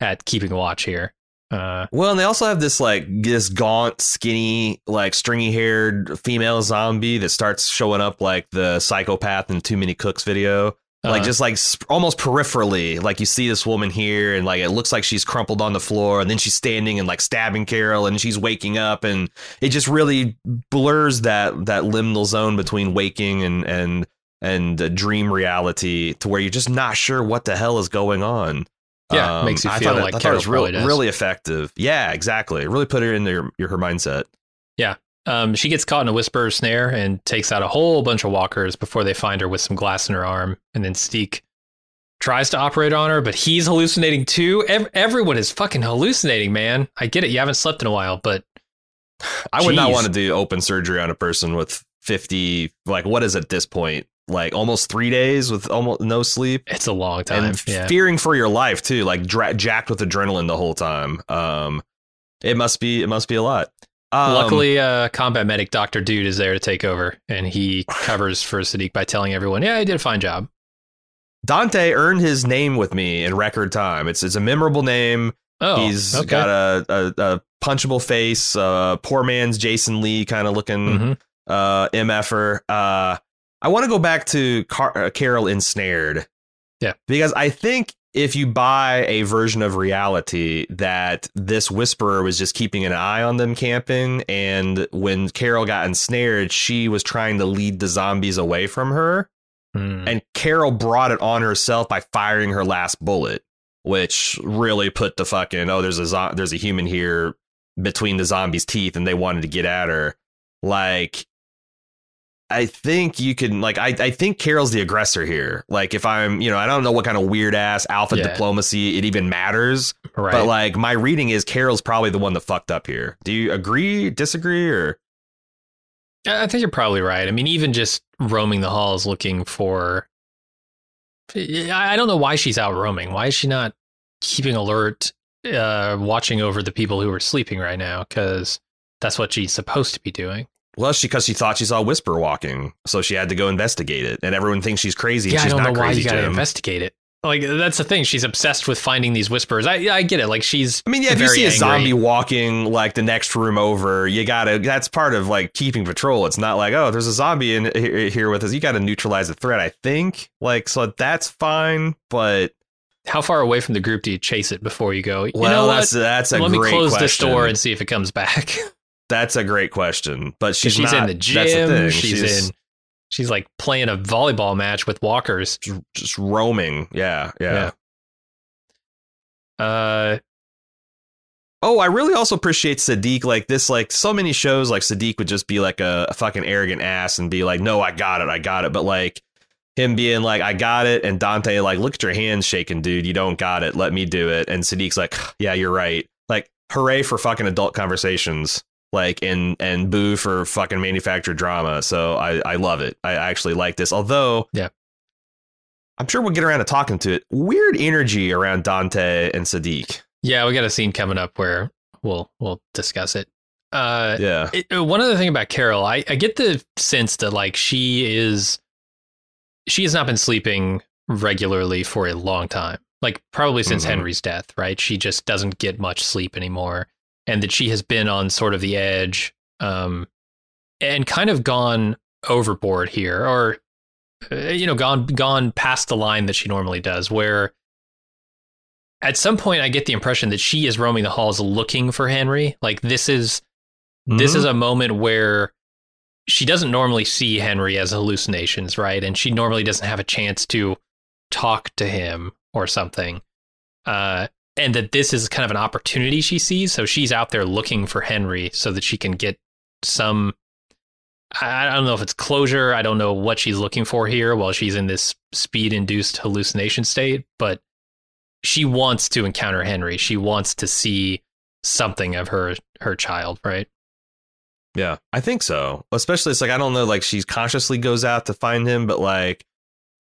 at keeping watch here. Uh,
Well, and they also have this like this gaunt, skinny, like stringy haired female zombie that starts showing up like the psychopath in Too Many Cooks video. Like
uh,
just like almost peripherally, like you see this woman here, and like it looks like she's crumpled on the floor, and then she's standing and like stabbing Carol, and she's waking up, and it just really blurs that that liminal zone between waking and and and dream reality to where you're just not sure what the hell is going on.
Yeah, it makes you
I
feel
it-
like
I thought it was really, really effective. Yeah, exactly. It really put her in your your her mindset. Yeah.
Um, she gets caught in a whisperer snare and takes out a whole bunch of walkers before they find her with some glass in her arm. And then Siddiq tries to operate on her, but he's hallucinating too. Ev- everyone is fucking hallucinating, man. I get it. You haven't slept in a while, but
I would not want to do open surgery on a person with 50 like what is at this point? Like almost 3 days with almost no sleep
it's a long time.
and
yeah.
fearing for your life too, like dra- jacked with adrenaline the whole time. Um it must be it must be a lot. Um,
Luckily, uh, combat medic Doctor Dude is there to take over, and he covers for Siddiq by telling everyone, "Yeah, I did a fine job."
Dante earned his name with me in record time. It's it's a memorable name.
Oh,
He's
okay.
got a, a, a punchable face, uh, poor man's Jason Lee kind of looking
Mhm.
uh, MFer. Uh, I want to go back to Car- uh, Carol Ensnared.
Yeah.
Because I think if you buy a version of reality that this whisperer was just keeping an eye on them camping, and when Carol got ensnared, she was trying to lead the zombies away from her.
Hmm.
And Carol brought it on herself by firing her last bullet, which really put the fucking oh, there's a zo- there's a human here between the zombies' teeth, and they wanted to get at her. Like, I think you can like I I think Carol's the aggressor here. Like, if I'm you know I don't know what kind of weird ass alpha
Yeah.
diplomacy it even matters,
right.
but like my reading is Carol's probably the one that fucked up here. Do you agree, disagree, or
I think you're probably right. I mean, even just roaming the halls looking for. I I don't know why she's out roaming. Why is she not keeping alert, uh, watching over the people who are sleeping right now? Because that's what she's supposed to be doing.
Well, she because she thought she saw Whisper walking, so she had to go investigate it, and everyone thinks she's crazy. and
yeah, I
she's
don't
not
know why you got to investigate it. Like that's the thing. She's obsessed with finding these whispers. I I get it. Like she's
I mean, yeah, if you see a
angry.
zombie walking like the next room over, you gotta. That's part of like keeping patrol. It's not like oh, there's a zombie in here, with us. You got to neutralize the threat. I think like so that's fine, but
how far away from the group do you chase it before you go? You
well,
know
that's that's a
Let me close
question.
this door and see if it comes back. *laughs*
That's a great question. But she's,
she's
not,
in the
That's the
gym.
thing.
She's, in. She's like playing a volleyball match with walkers.
just, just roaming. Yeah, yeah.
Yeah. Uh,
Oh, I really also appreciate Siddiq. Like this, like so many shows, like Siddiq would just be like a, a fucking arrogant ass and be like, "No, I got it, I got it." But like him being like, "I got it," and Dante like, "Look at your hands shaking, dude. You don't got it. Let me do it." And Siddiq's like, "Yeah, you're right." Like, hooray for fucking adult conversations. Like and and boo for fucking manufactured drama. So I I love it. I actually like this. Although
Yeah.
I'm sure we'll get around to talking to it. Weird energy around Dante and Siddiq.
yeah, we got a scene coming up where we'll we'll discuss it. Uh,
Yeah.
it, uh, one other thing about Carol, I, I get the sense that like she is she has not been sleeping regularly for a long time. Like probably since
Mhm.
Henry's death, right? She just doesn't get much sleep anymore. And that she has been on sort of the edge, um, and kind of gone overboard here, or uh, you know, gone gone past the line that she normally does, where at some point I get the impression that she is roaming the halls looking for Henry. Like this is this
Mhm.
is a moment where she doesn't normally see Henry as hallucinations, right? And she normally doesn't have a chance to talk to him or something. Uh, and that this is kind of an opportunity she sees. So she's out there looking for Henry so that she can get some. I don't know if it's closure. I don't know what she's looking for here while she's in this speed induced hallucination state, but she wants to encounter Henry. She wants to see something of her her child, right?
Yeah, I think so. Especially, it's like I don't know, like she consciously goes out to find him, but like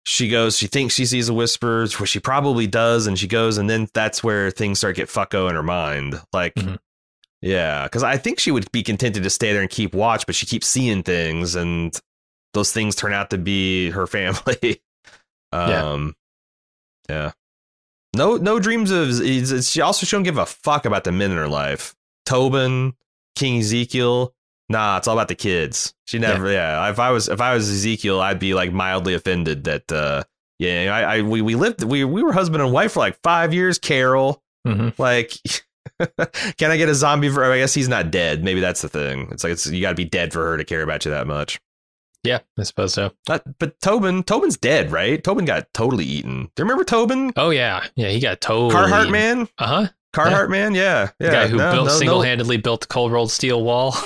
she goes, she thinks she sees a whisper, which she probably does, and she goes, and then that's where things start to get fucko in her mind. Like,
Mhm.
yeah, because I think she would be contented to stay there and keep watch, but she keeps seeing things, and those things turn out to be her family. *laughs*
Yeah.
um, yeah. No, no dreams of. it's- it's- She also she don't give a fuck about the men in her life. Tobin, King Ezekiel. Nah, it's all about the kids. She never. Yeah. If I was if I was Ezekiel, I'd be like mildly offended that. uh Yeah, I, I we we lived we we were husband and wife for like five years. Carol,
Mm-hmm.
like. *laughs* Can I get a zombie? For, I guess he's not dead. Maybe that's the thing. It's like it's you got to be dead for her to care about you that much.
Yeah, I suppose so.
But, but Tobin, Tobin's dead, right? Tobin got totally eaten. Do you remember Tobin?
Oh yeah, yeah. He got totally
Carhartt man?
Uh huh.
Carhartt man? Yeah.
The
yeah.
guy who
No,
built
no, no.
single-handedly built the cold rolled steel wall. *laughs*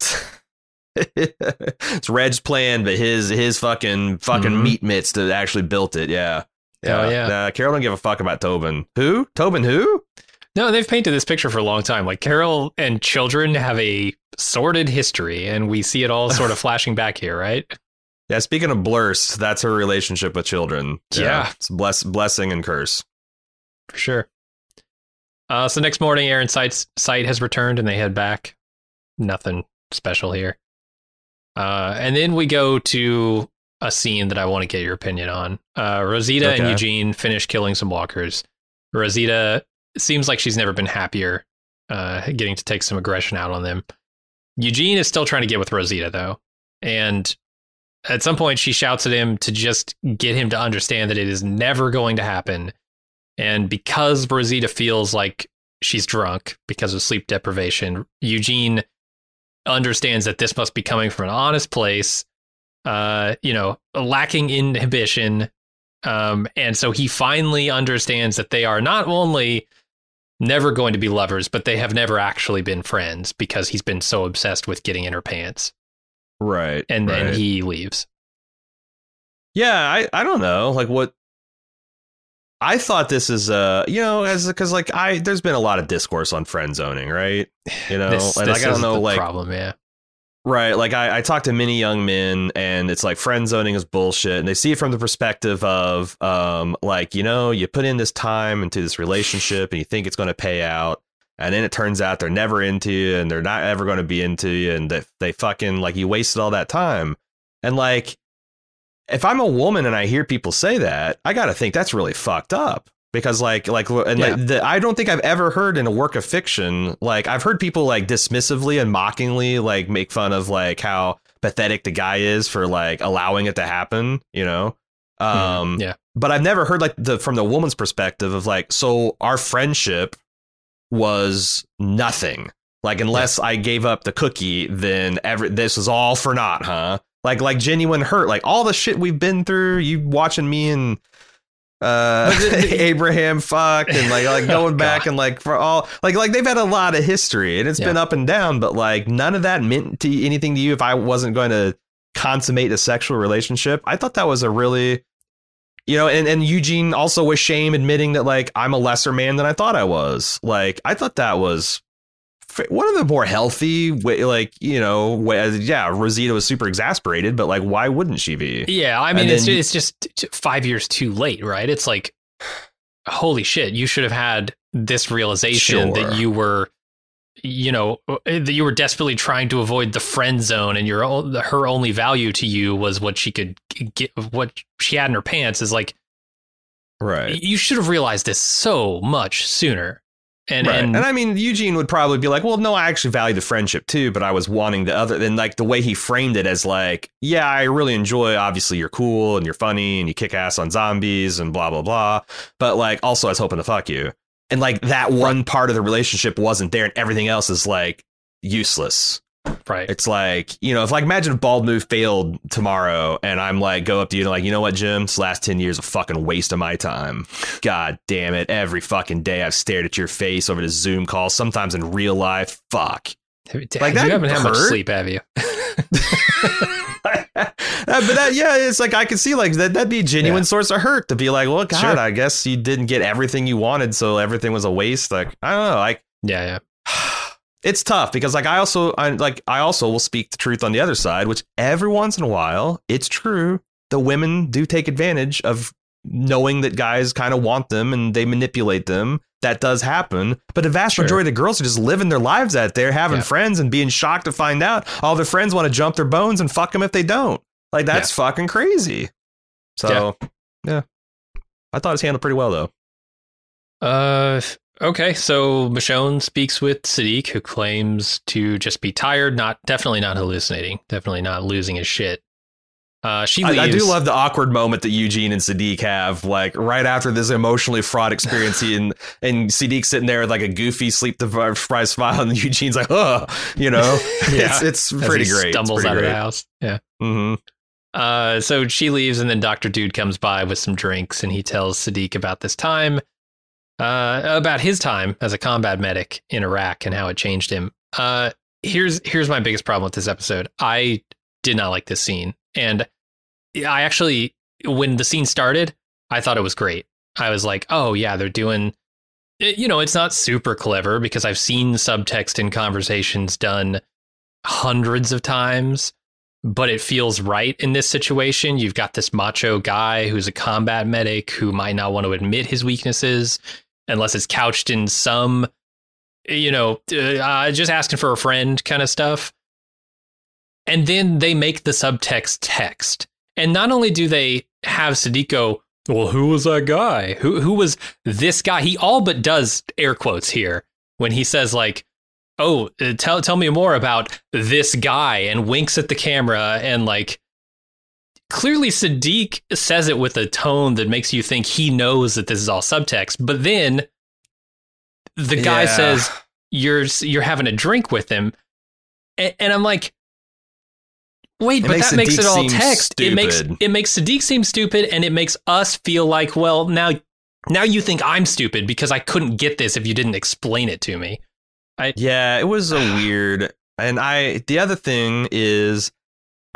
*laughs*
it's Reg's plan, but his his fucking fucking
Mhm.
meat mitts that actually built it. Yeah.
Oh, yeah.
Nah, Carol don't give a fuck about Tobin. Who? Tobin who?
No, they've painted this picture for a long time. Like Carol and children have a sordid history, and we see it all sort of *laughs* flashing back here, right?
Yeah, speaking of blurs, that's her relationship with children.
Yeah.
It's bless blessing and curse.
For sure. Uh, so next morning, Aaron Sight's site has returned, and they head back. Nothing special here. Uh, and then we go to a scene that I want to get your opinion on. Uh, Rosita and Eugene finish killing some walkers. Rosita seems like she's never been happier, uh, getting to take some aggression out on them. Eugene is still trying to get with Rosita though, and at some point she shouts at him to just get him to understand that it is never going to happen. And because Rosita feels like she's drunk because of sleep deprivation, Eugene understands that this must be coming from an honest place, uh, you know, lacking inhibition. Um, and so he finally understands that they are not only never going to be lovers, but they have never actually been friends because he's been so obsessed with getting in her pants.
Right.
And then
right.
he leaves.
Yeah, I, I don't know. Like what I thought this is uh you know as because like I there's been a lot of discourse on friend zoning right you know
This,
and
this
like I don't know like
problem, yeah.
right like I I talk to many young men and it's like friend zoning is bullshit and they see it from the perspective of um like you know you put in this time into this relationship and you think it's going to pay out and then it turns out they're never into you and they're not ever going to be into you and they, they fucking like you wasted all that time and like if I'm a woman and I hear people say that, I got to think that's really fucked up because like like and
Yeah.
like, the, I don't think I've ever heard in a work of fiction like I've heard people like dismissively and mockingly like make fun of like how pathetic the guy is for like allowing it to happen, you know. Um,
Mm, yeah.
but I've never heard like the from the woman's perspective of like, so our friendship was nothing. Like unless I gave up the cookie, then every this was all for naught, huh? Like like genuine hurt, like all the shit we've been through. You watching me and uh *laughs* Abraham fuck and like like *laughs* going
Oh,
back and like for all like like they've had a lot of history and it's been up and down, but like none of that meant to anything to you if I wasn't going to consummate a sexual relationship. I thought that was a really you know, and, and Eugene also with shame admitting that like I'm a lesser man than I thought I was. Like I thought that was one of the more healthy way, like you know, way, yeah. Rosita was super exasperated, but like, why wouldn't she be?
Yeah, I mean,
And
it's
then
it's just five years too late, right? It's like, holy shit, you should have had this realization
Sure.
that you were, you know, uh, that you were desperately trying to avoid the friend zone, and your her only value to you was what she could get, what she had in her pants. Is like
Right.
you should have realized this so much sooner. And
right.
and,
And, I mean, Eugene would probably be like, "Well, no, I actually value the friendship too, but I was wanting the other." Then, like the way he framed it as like, "Yeah, I really enjoy. Obviously, you're cool and you're funny and you kick ass on zombies and blah blah blah." But like, also, I was hoping to fuck you, and like that one part of the relationship wasn't there, and everything else is like useless.
Right,
It's like, you know, if like imagine if Bald Move failed tomorrow and I'm like, go up to you and like, you know what, Jim, this last 10 years of fucking waste of my time. God damn it. Every fucking day I've stared at your face over the Zoom call, sometimes in real life. Fuck.
like
that
you haven't had much sleep, have you? *laughs* *laughs*
But that, yeah, it's like I can see like that, that'd be a genuine
Yeah.
source of hurt to be like, well, God,
Sure.
I guess you didn't get everything you wanted. So everything was a waste. Like, I don't know. Like,
Yeah, yeah.
It's tough because like I also I like I also will speak the truth on the other side, which every once in a while it's true. The women do take advantage of knowing that guys kind of want them and they manipulate them. That does happen, but the vast
Sure.
majority of the girls are just living their lives out there, having
Yeah.
friends and being shocked to find out all their friends want to jump their bones and fuck them if they don't. Like that's fucking crazy. So yeah. I thought it's handled pretty well though.
Uh, okay. So Michonne speaks with Siddiq, who claims to just be tired, not definitely not hallucinating, definitely not losing his shit. Uh, she.
I, I do love the awkward moment that Eugene and Siddiq have, like right after this emotionally fraught experience, he and and Siddiq sitting there with like a goofy sleep deprived smile, and Eugene's like, "Oh, you know, *laughs*
Yeah.
it's it's pretty great."
Stumbles out of the house. Yeah.
hmm
Uh, so she leaves, and then Doctor Dude comes by with some drinks, and he tells Siddiq about this time, uh, about his time as a combat medic in Iraq and how it changed him. Uh, here's here's my biggest problem with this episode. I did not like this scene, and I actually, when the scene started, I thought it was great. I was like, oh yeah, they're doing. it- you know, it's not super clever because I've seen subtext in conversations done hundreds of times but it feels right in this situation. You've got this macho guy who's a combat medic who might not want to admit his weaknesses unless it's couched in some, you know, uh, just asking for a friend kind of stuff. And then they make the subtext text. And not only do they have Sadiko, well, who was that guy? Who who was this guy? He all but does air quotes here when he says like, "Oh, uh, tell tell me more about this guy," and winks at the camera and like. Clearly, Siddiq says it with a tone that makes you think he knows that this is all subtext. But then the guy
Yeah.
says, "You're you're having a drink with him," and, and I'm like, Wait,
It
but
makes
that makes
Siddiq
it all text. It makes it makes Siddiq seem stupid, and it makes us feel like, well, now now you think I'm stupid because I couldn't get this if you didn't explain it to me.
I, Yeah, it was a *sighs* weird. And I, the other thing is,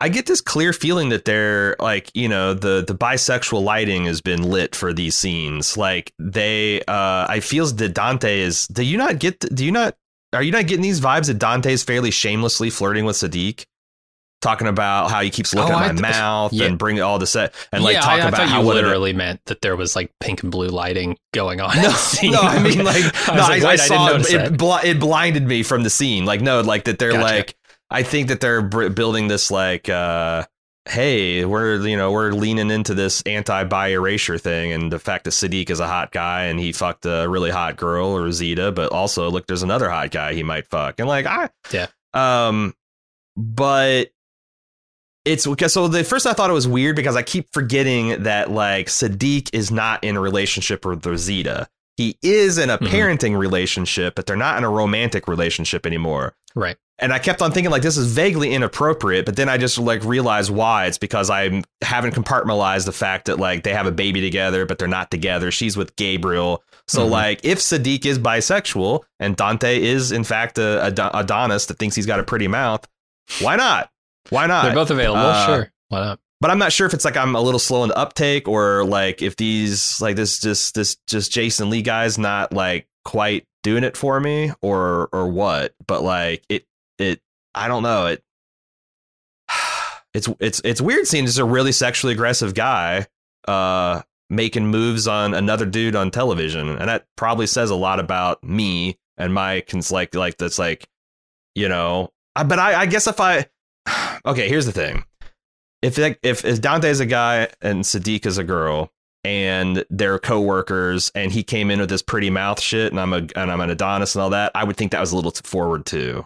I get this clear feeling that they're like, you know, the the bisexual lighting has been lit for these scenes. Like they, uh I feels that Dante is. Do you not get? Do you not? Are you not getting these vibes that Dante is fairly shamelessly flirting with Siddiq? Talking about how he keeps looking
Oh,
at my
th-
mouth
yeah.
and bring all the set and like
yeah,
talk
I, I
about how
you
what it-
literally meant that there was like pink and blue lighting going on.
No, no, I *laughs* mean like
I
no,
like,
I saw
didn't
it. It blinded me from the scene. Like no, like that they're
Gotcha.
like. I think that they're building this like. uh Hey, we're you know we're leaning into this anti-bi erasure thing, and the fact that Siddiq is a hot guy and he fucked a really hot girl, Rosita, but also look, there's another hot guy he might fuck, and like I
Yeah.
um, but it's so the first I thought it was weird because I keep forgetting that like Siddiq is not in a relationship with Rosita. He is in a
Mhm.
parenting relationship, but they're not in a romantic relationship anymore.
Right.
And I kept on thinking like this is vaguely inappropriate, but then I just like realized why. It's because I haven't compartmentalized the fact that like they have a baby together, but they're not together. She's with Gabriel. So
Mhm.
like if Siddiq is bisexual and Dante is in fact a, a Adonis that thinks he's got a pretty mouth, why not? Why not?
They're both available.
uh,
sure. Why not?
but I'm not sure if it's like I'm a little slow in the uptake or like if these like this just this just Jason Lee guy's not like quite doing it for me or or what. But like it it I don't know it. *sighs* It's it's it's weird seeing just a really sexually aggressive guy uh making moves on another dude on television and that probably says a lot about me and my cons like like that's like you know I, but I I guess if I *sighs* okay here's the thing if if if Dante is a guy and Siddiq is a girl and they're co-workers and he came in with this pretty mouth shit and I'm a and I'm an Adonis and all that, I would think that was a little forward too.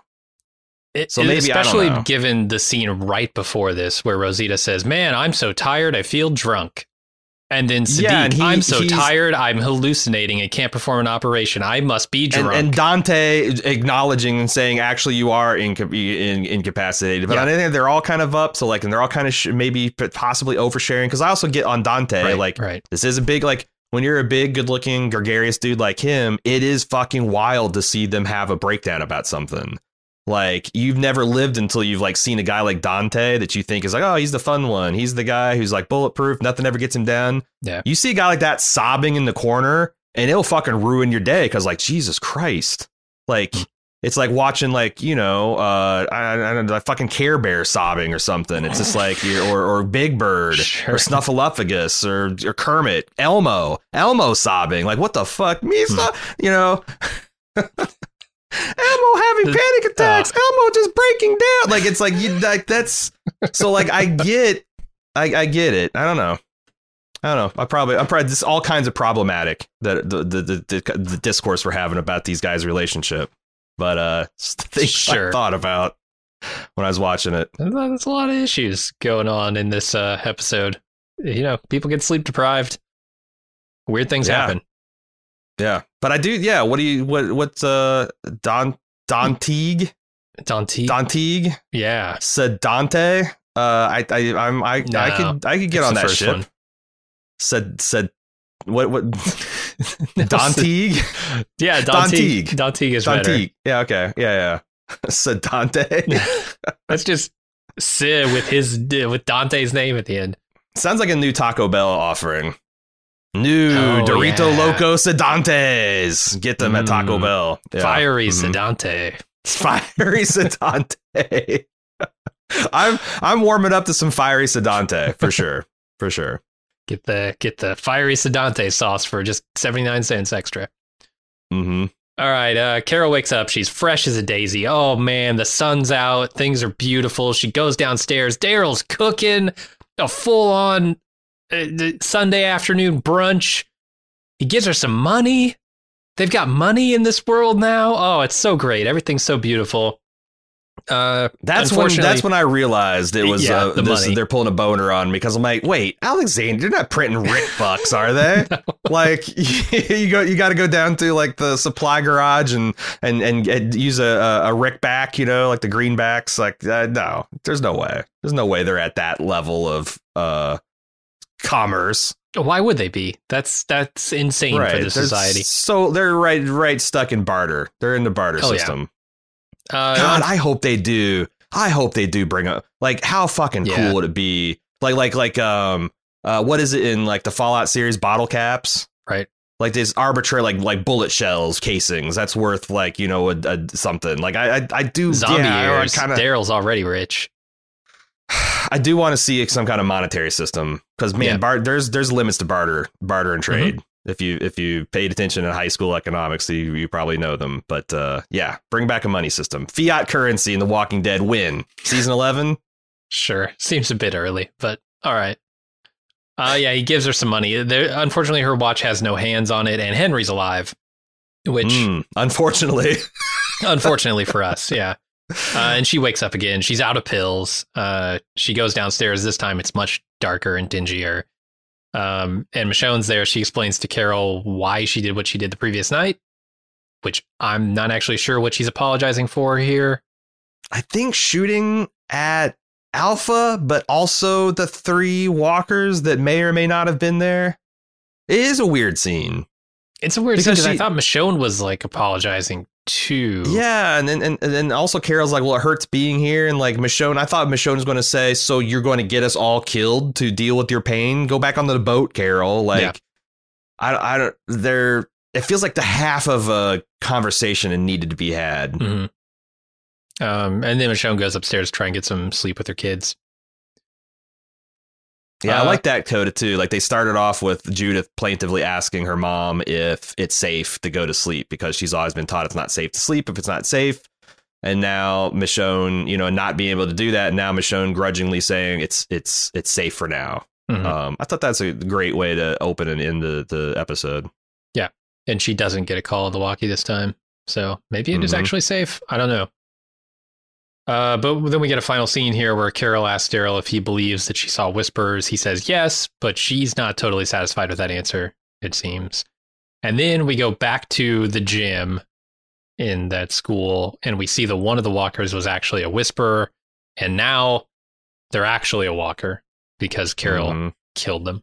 It-
So maybe I
especially given the scene right before this, where Rosita says, "Man, I'm so tired, I feel drunk," and then Siddiq,
Yeah, and he-
"I'm so tired, I'm hallucinating and can't perform an operation. I must be
And,
drunk."
and Dante acknowledging and saying, actually, you are inca- in, incapacitated. But
Yeah.
I think they're all kind of up. So like, and they're all kind of sh- maybe possibly oversharing. Because I also get on Dante
right,
like
right.
This is a big like when you're a big, good-looking, gregarious dude like him. It is fucking wild to see them have a breakdown about something. Like you've never lived until you've like seen a guy like Dante that you think is like, oh, he's the fun one. He's the guy who's like bulletproof. Nothing ever gets him down.
Yeah.
You see a guy like that sobbing in the corner, and it'll fucking ruin your day because like Jesus Christ, like. It's like watching, like you know, uh, I, I don't know, like fucking Care Bear sobbing or something. It's just like, or or Big Bird, *laughs*
Sure.
or Snuffleupagus or, or Kermit, Elmo, Elmo sobbing. Like, what the fuck? Me,
Hmm.
you know. *laughs* Elmo having *laughs* panic attacks. Elmo just breaking down. Like it's like you like that's so like I get I, I get it. I don't know. I don't know. I probably I'm probably this all kinds of problematic that the the, the the discourse we're having about these guys' relationship. But uh *laughs* just things
Sure.
I thought about when I was watching it.
There's a lot of issues going on in this uh, episode. You know, people get sleep deprived. Weird things
Yeah.
happen.
Yeah. But I do yeah, what do you what what's uh Don Don Teague?
Dante.
Don Teague?
yeah.
Said Dante? Uh I I I'm I I could I could get on that ship.
one.
Said said what what *laughs*
No,
Don Teague?
Yeah,
Don
Dante.
Teague.
Dante is
Don
better.
Yeah, okay. Yeah, yeah. Said Dante.
That's just Sid with his with Dante's name at the end.
Sounds like a new Taco Bell offering. New
Oh,
Dorito
yeah.
Loco Sedantes. Get them at Taco
Mm.
Bell. Yeah.
Fiery
Mhm.
Sedante. *laughs*
Fiery Sedante. *laughs* I'm I'm warming up to some fiery Sedante for *laughs* sure. For sure.
Get the get the fiery Sedante sauce for just seventy nine cents extra.
hmm
All right, uh, Carol wakes up. She's fresh as a daisy. Oh man, the sun's out. Things are beautiful. She goes downstairs. Daryl's cooking a full on uh, Sunday afternoon brunch. He gives her some money. They've got money in this world now. Oh, it's so great. Everything's so beautiful. Uh,
That's when that's when I realized it was
Yeah,
uh,
the
this, they're pulling a boner on me because I'm like, wait, Alexandria, you're not printing Rick *laughs* bucks, are they? *laughs* like *laughs* you go, you got to go down to like the supply garage and and and, and use a, a a Rick back, you know, like the greenbacks. Like uh, no, there's no way. There's no way they're at that level of uh commerce.
why would they be? That's that's insane for the society.
So they're right right stuck in barter. They're in the barter
Oh, yeah.
system.
Uh,
God, I hope they do. I hope they do bring up like how fucking
Yeah.
cool would it be? Like like like um uh what is it in like the Fallout series bottle caps?
Right.
Like this arbitrary like like bullet shells casings that's worth like you know a, a something like I I, I do
zombie
yeah, I,
years.
kind of
Daryl's already rich.
I do want to see some kind of monetary system because man
Yeah. Mm-hmm.
bar- there's there's limits to barter barter and trade. If you if you paid attention in high school economics, you, you probably know them. But uh, yeah, bring back a money system. Fiat currency in The Walking Dead win season eleven.
Sure. Seems a bit early, but all right. Uh, yeah, he gives her some money. There, unfortunately, her watch has no hands on it, and Henry's alive, which,
Mm, unfortunately, *laughs*
unfortunately for us, yeah. Uh, and she wakes up again. She's out of pills. Uh, she goes downstairs. This time it's much darker and dingier. Um, and Michonne's there. She explains to Carol why she did what she did the previous night, which I'm not actually sure what she's apologizing for here.
I think shooting at Alpha, but also the three walkers that may or may not have been there. It is a weird scene.
It's a weird
Because
because I thought Michonne was like apologizing too.
Yeah, and then and, and then also Carol's like, well, it hurts being here, and like Michonne, I thought Michonne was going to say, so you're going to get us all killed to deal with your pain. Go back on the boat, Carol. Like,
Yeah.
I I don't. There, it feels like the half of a conversation and needed to be had.
hmm Um, and then Michonne goes upstairs to try and get some sleep with her kids.
Yeah, I
Uh,
like that coda too. Like they started off with Judith plaintively asking her mom if it's safe to go to sleep because she's always been taught it's not safe to sleep if it's not safe. And now Michonne, you know, not being able to do that. And now Michonne grudgingly saying it's it's it's safe for now.
Mhm.
Um, I thought that's a great way to open and end the, the episode. Yeah.
And she doesn't get a call on the walkie this time. So maybe it is
Mhm.
actually safe. I don't know. Uh, but then we get a final scene here where Carol asks Daryl if he believes that she saw whispers. He says yes, but she's not totally satisfied with that answer, it seems. And then we go back to the gym in that school, and we see that one of the walkers was actually a whisperer, and now they're actually a walker because Carol
Mhm.
killed them.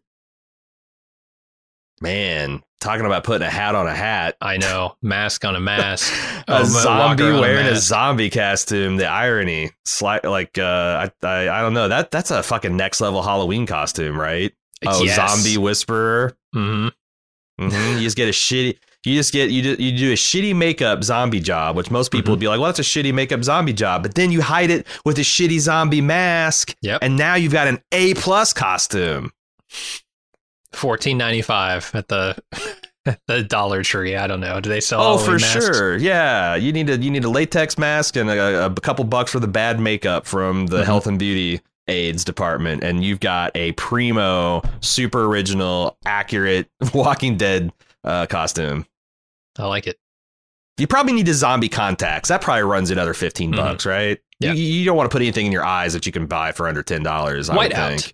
Man, talking about putting a hat on a hat.
I know, mask on a mask. *laughs*
a
Oh,
zombie
Walker a
wearing a,
mask.
zombie costume. The irony, Sli- like uh, I, I, I don't know. That that's a fucking next level Halloween costume, right? Oh,
Yes.
zombie whisperer.
Mhm.
hmm you just get a shitty. You just get you do, you do a shitty makeup zombie job, which most people
Mhm.
would be like, "Well, that's a shitty makeup zombie job." But then you hide it with a shitty zombie mask,
Yep.
and now you've got an A plus costume.
Fourteen ninety five at the *laughs* the Dollar Tree. I don't know. Do they sell?
Oh, for
masks?
sure. Yeah, you need a you need a latex mask and a, a couple bucks for the bad makeup from the
Mhm.
health and beauty aids department, and you've got a primo, super original, accurate *laughs* Walking Dead uh, costume.
I like it.
You probably need a zombie contacts. That probably runs another 15
Mhm.
bucks, right?
Yeah.
You, you don't want to put anything in your eyes that you can buy for under ten dollars.
Whiteout.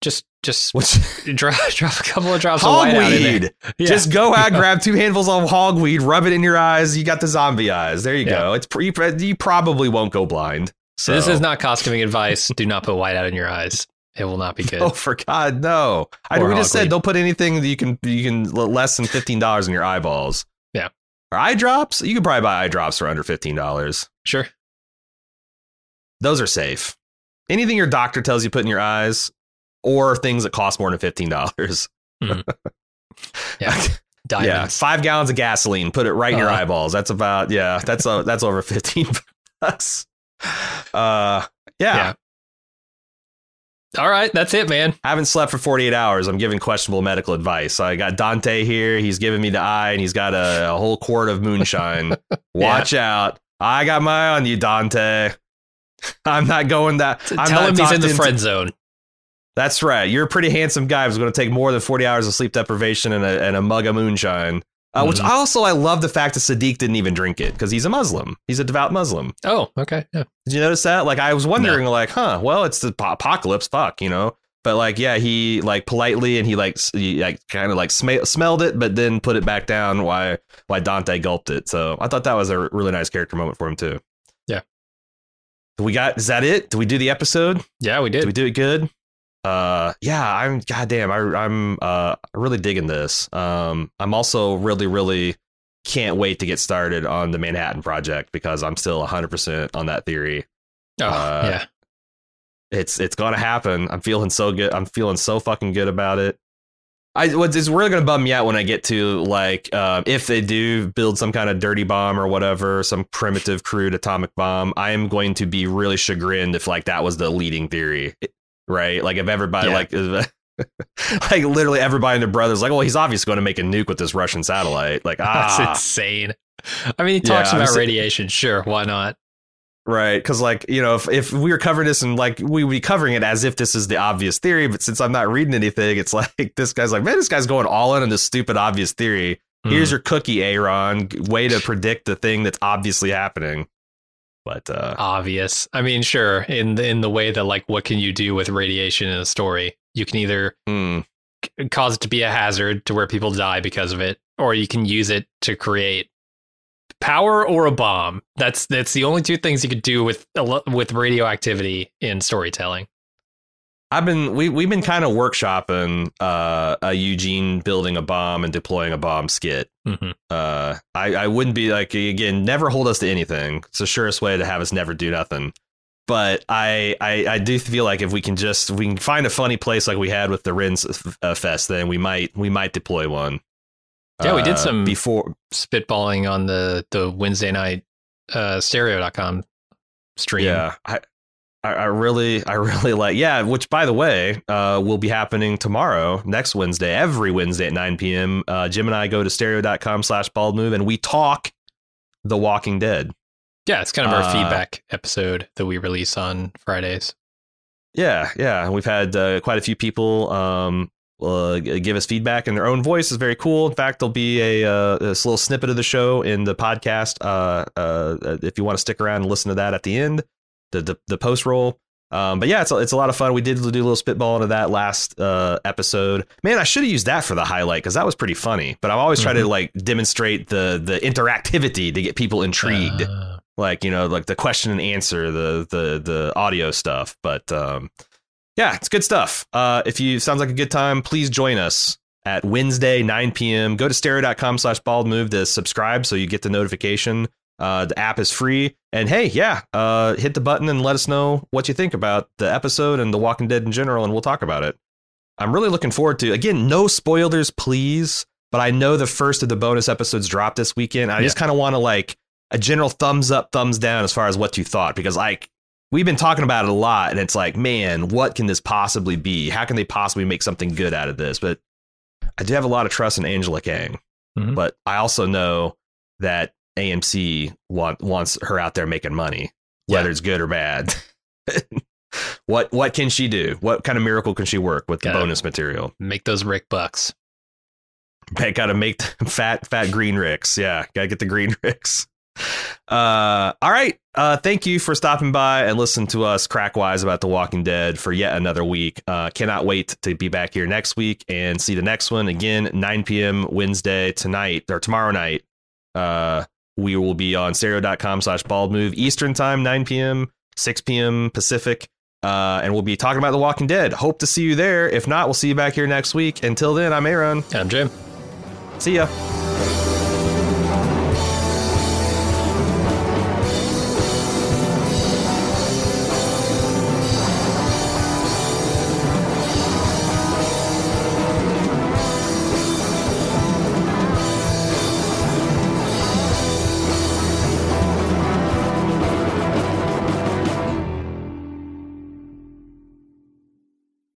Just just *laughs*
What's *laughs*
drop drop a couple of drops of white out in there.
hogweed? *laughs*
Yeah.
Just go out, grab two handfuls of hogweed, rub it in your eyes. You got the zombie eyes. There you
Yeah.
go. It's pre- you probably won't go blind. So
This is not costuming advice. Do not put white out in your eyes. It will not be good.
Oh, for God, no! I, we just said don't put anything that you can you can less than fifteen dollars in your eyeballs.
Yeah.
or eye drops. You can probably buy eye drops for under fifteen dollars.
Sure.
Those are safe. Anything your doctor tells you put in your eyes, or things that cost more than fifteen dollars.
Yeah. *laughs*
yeah,
Diamonds.
five gallons of gasoline. Put it right in your
Uh-huh.
eyeballs. That's about yeah. That's uh, that's over fifteen bucks. Uh, yeah.
Yeah. All right, that's it, man.
I haven't slept for 48 hours. I'm giving questionable medical advice. I got Dante here. He's giving me the eye and he's got a, a whole quart of moonshine. *laughs* Watch out. I got my eye on you, Dante. *laughs* I'm not going that. I'm
Tell
not
him he's in the friend zone.
That's right. You're a pretty handsome guy who's going to take more than 40 hours of sleep deprivation and a, and a mug of moonshine. Uh, Which
Mhm.
also, I love the fact that Siddiq didn't even drink it because he's a Muslim. He's a devout Muslim.
Oh, okay. Yeah.
Did you notice that? Like, I was wondering, like, huh? Well, it's the po- apocalypse. Fuck, you know. But like, yeah, he like politely and he like he, like kind of like sm- smelled it, but then put it back down. Why why Dante gulped it? So I thought that was a really nice character moment for him too.
Yeah.
We got is that it? Did we do the episode?
Yeah, we
Did
did.
we do it good? Uh, yeah, I'm goddamn. I, I'm uh really digging this. Um, I'm also really really can't wait to get started on the Manhattan Project because I'm still 100 percent on that theory
oh,
uh,
yeah.
it's it's gonna happen. I'm feeling so good. I'm feeling so fucking good about it. I what's it's really gonna bum me out when I get to like uh, if they do build some kind of dirty bomb or whatever, some primitive crude atomic bomb. I am going to be really chagrined if like that was the leading theory, right? Like if everybody
Yeah.
like *laughs* like literally everybody and their brothers like, well, he's obviously going to make a nuke with this Russian satellite. Like *laughs*
That's
ah,
insane. I mean, he talks
Yeah,
about radiation. Sure, why not?
Right, because like you know, if, if we were covering this and like we would be covering it as if this is the obvious theory, but since I'm not reading anything, it's *laughs* like this guy's like, man, this guy's going all in on this stupid obvious theory. Here's
Mm.
your cookie, Aaron. Way to predict the thing that's obviously happening. But uh,
obvious. I mean, sure, in the, in the way that like, what can you do with radiation in a story? You can either
hmm,
c- cause it to be a hazard to where people die because of it, or you can use it to create power or a bomb. That's that's the only two things you could do with with radioactivity in storytelling.
I've been we we've been kind of workshopping uh, a Eugene building a bomb and deploying a bomb skit.
hmm
Uh, I I wouldn't be like again, never hold us to anything. It's the surest way to have us never do nothing. But I, I I do feel like if we can just if we can find a funny place like we had with the Rins uh, fest, then we might we might deploy one.
Yeah, we did
Uh,
some-
before.
Spitballing on the the Wednesday night uh, stereo.com stream.
Yeah, I, I I really *laughs* I really like yeah. Which by the way, uh, will be happening tomorrow, next Wednesday, every Wednesday at nine p.m. Uh, Jim and I go to stereo.com slash bald move and we talk The Walking Dead.
Yeah, it's kind of our
Uh,
feedback episode that we release on Fridays.
Yeah, yeah. We've had uh, quite a few people um, uh, give us feedback in their own voice. is very cool. In fact, there'll be a, uh, this little snippet of the show in the podcast. Uh, uh, if you want to stick around and listen to that at the end, the the, the post roll. Um, but yeah, it's a, it's a lot of fun. We did do a little spitball into that last uh, episode. Man, I should have used that for the highlight because that was pretty funny. But I'm always trying to like demonstrate the the interactivity to get people intrigued
Uh,
like you know like the question and answer the the the audio stuff but um yeah it's good stuff uh if you sounds like a good time please join us at wednesday 9 p.m go to stereo.com slash bald move to subscribe so you get the notification uh the app is free and hey yeah uh hit the button and let us know what you think about the episode and the walking dead in general and we'll talk about it i'm really looking forward to again no spoilers please but i know the first of the bonus episodes dropped this weekend i just kind of want to like a general thumbs up, thumbs down as far as what you thought, because like we've been talking about it a lot, and it's like, man, what can this possibly be? How can they possibly make something good out of this? But I do have a lot of trust in Angela Kang,
Mhm.
but I also know that AMC want, wants her out there making money, whether
Yeah.
it's good or bad. *laughs* what what can she do? What kind of miracle can she work with the
Gotta-
bonus material?
make those Rick bucks.
Got to make the *laughs* fat, fat green ricks. Yeah, got to get the green *laughs* ricks. Uh, all right. Uh, thank you for stopping by and listening to us crack wise about The Walking Dead for yet another week. Uh, cannot wait to be back here next week and see the next one again, 9 p.m. Wednesday tonight or tomorrow night. Uh, we will be on stereo.com slash bald move Eastern time, 9 p.m., 6 p.m. Pacific. Uh, and we'll be talking about The Walking Dead. Hope to see you there. If not, we'll see you back here next week. Until then, I'm Aaron.
I'm Jim.
See ya.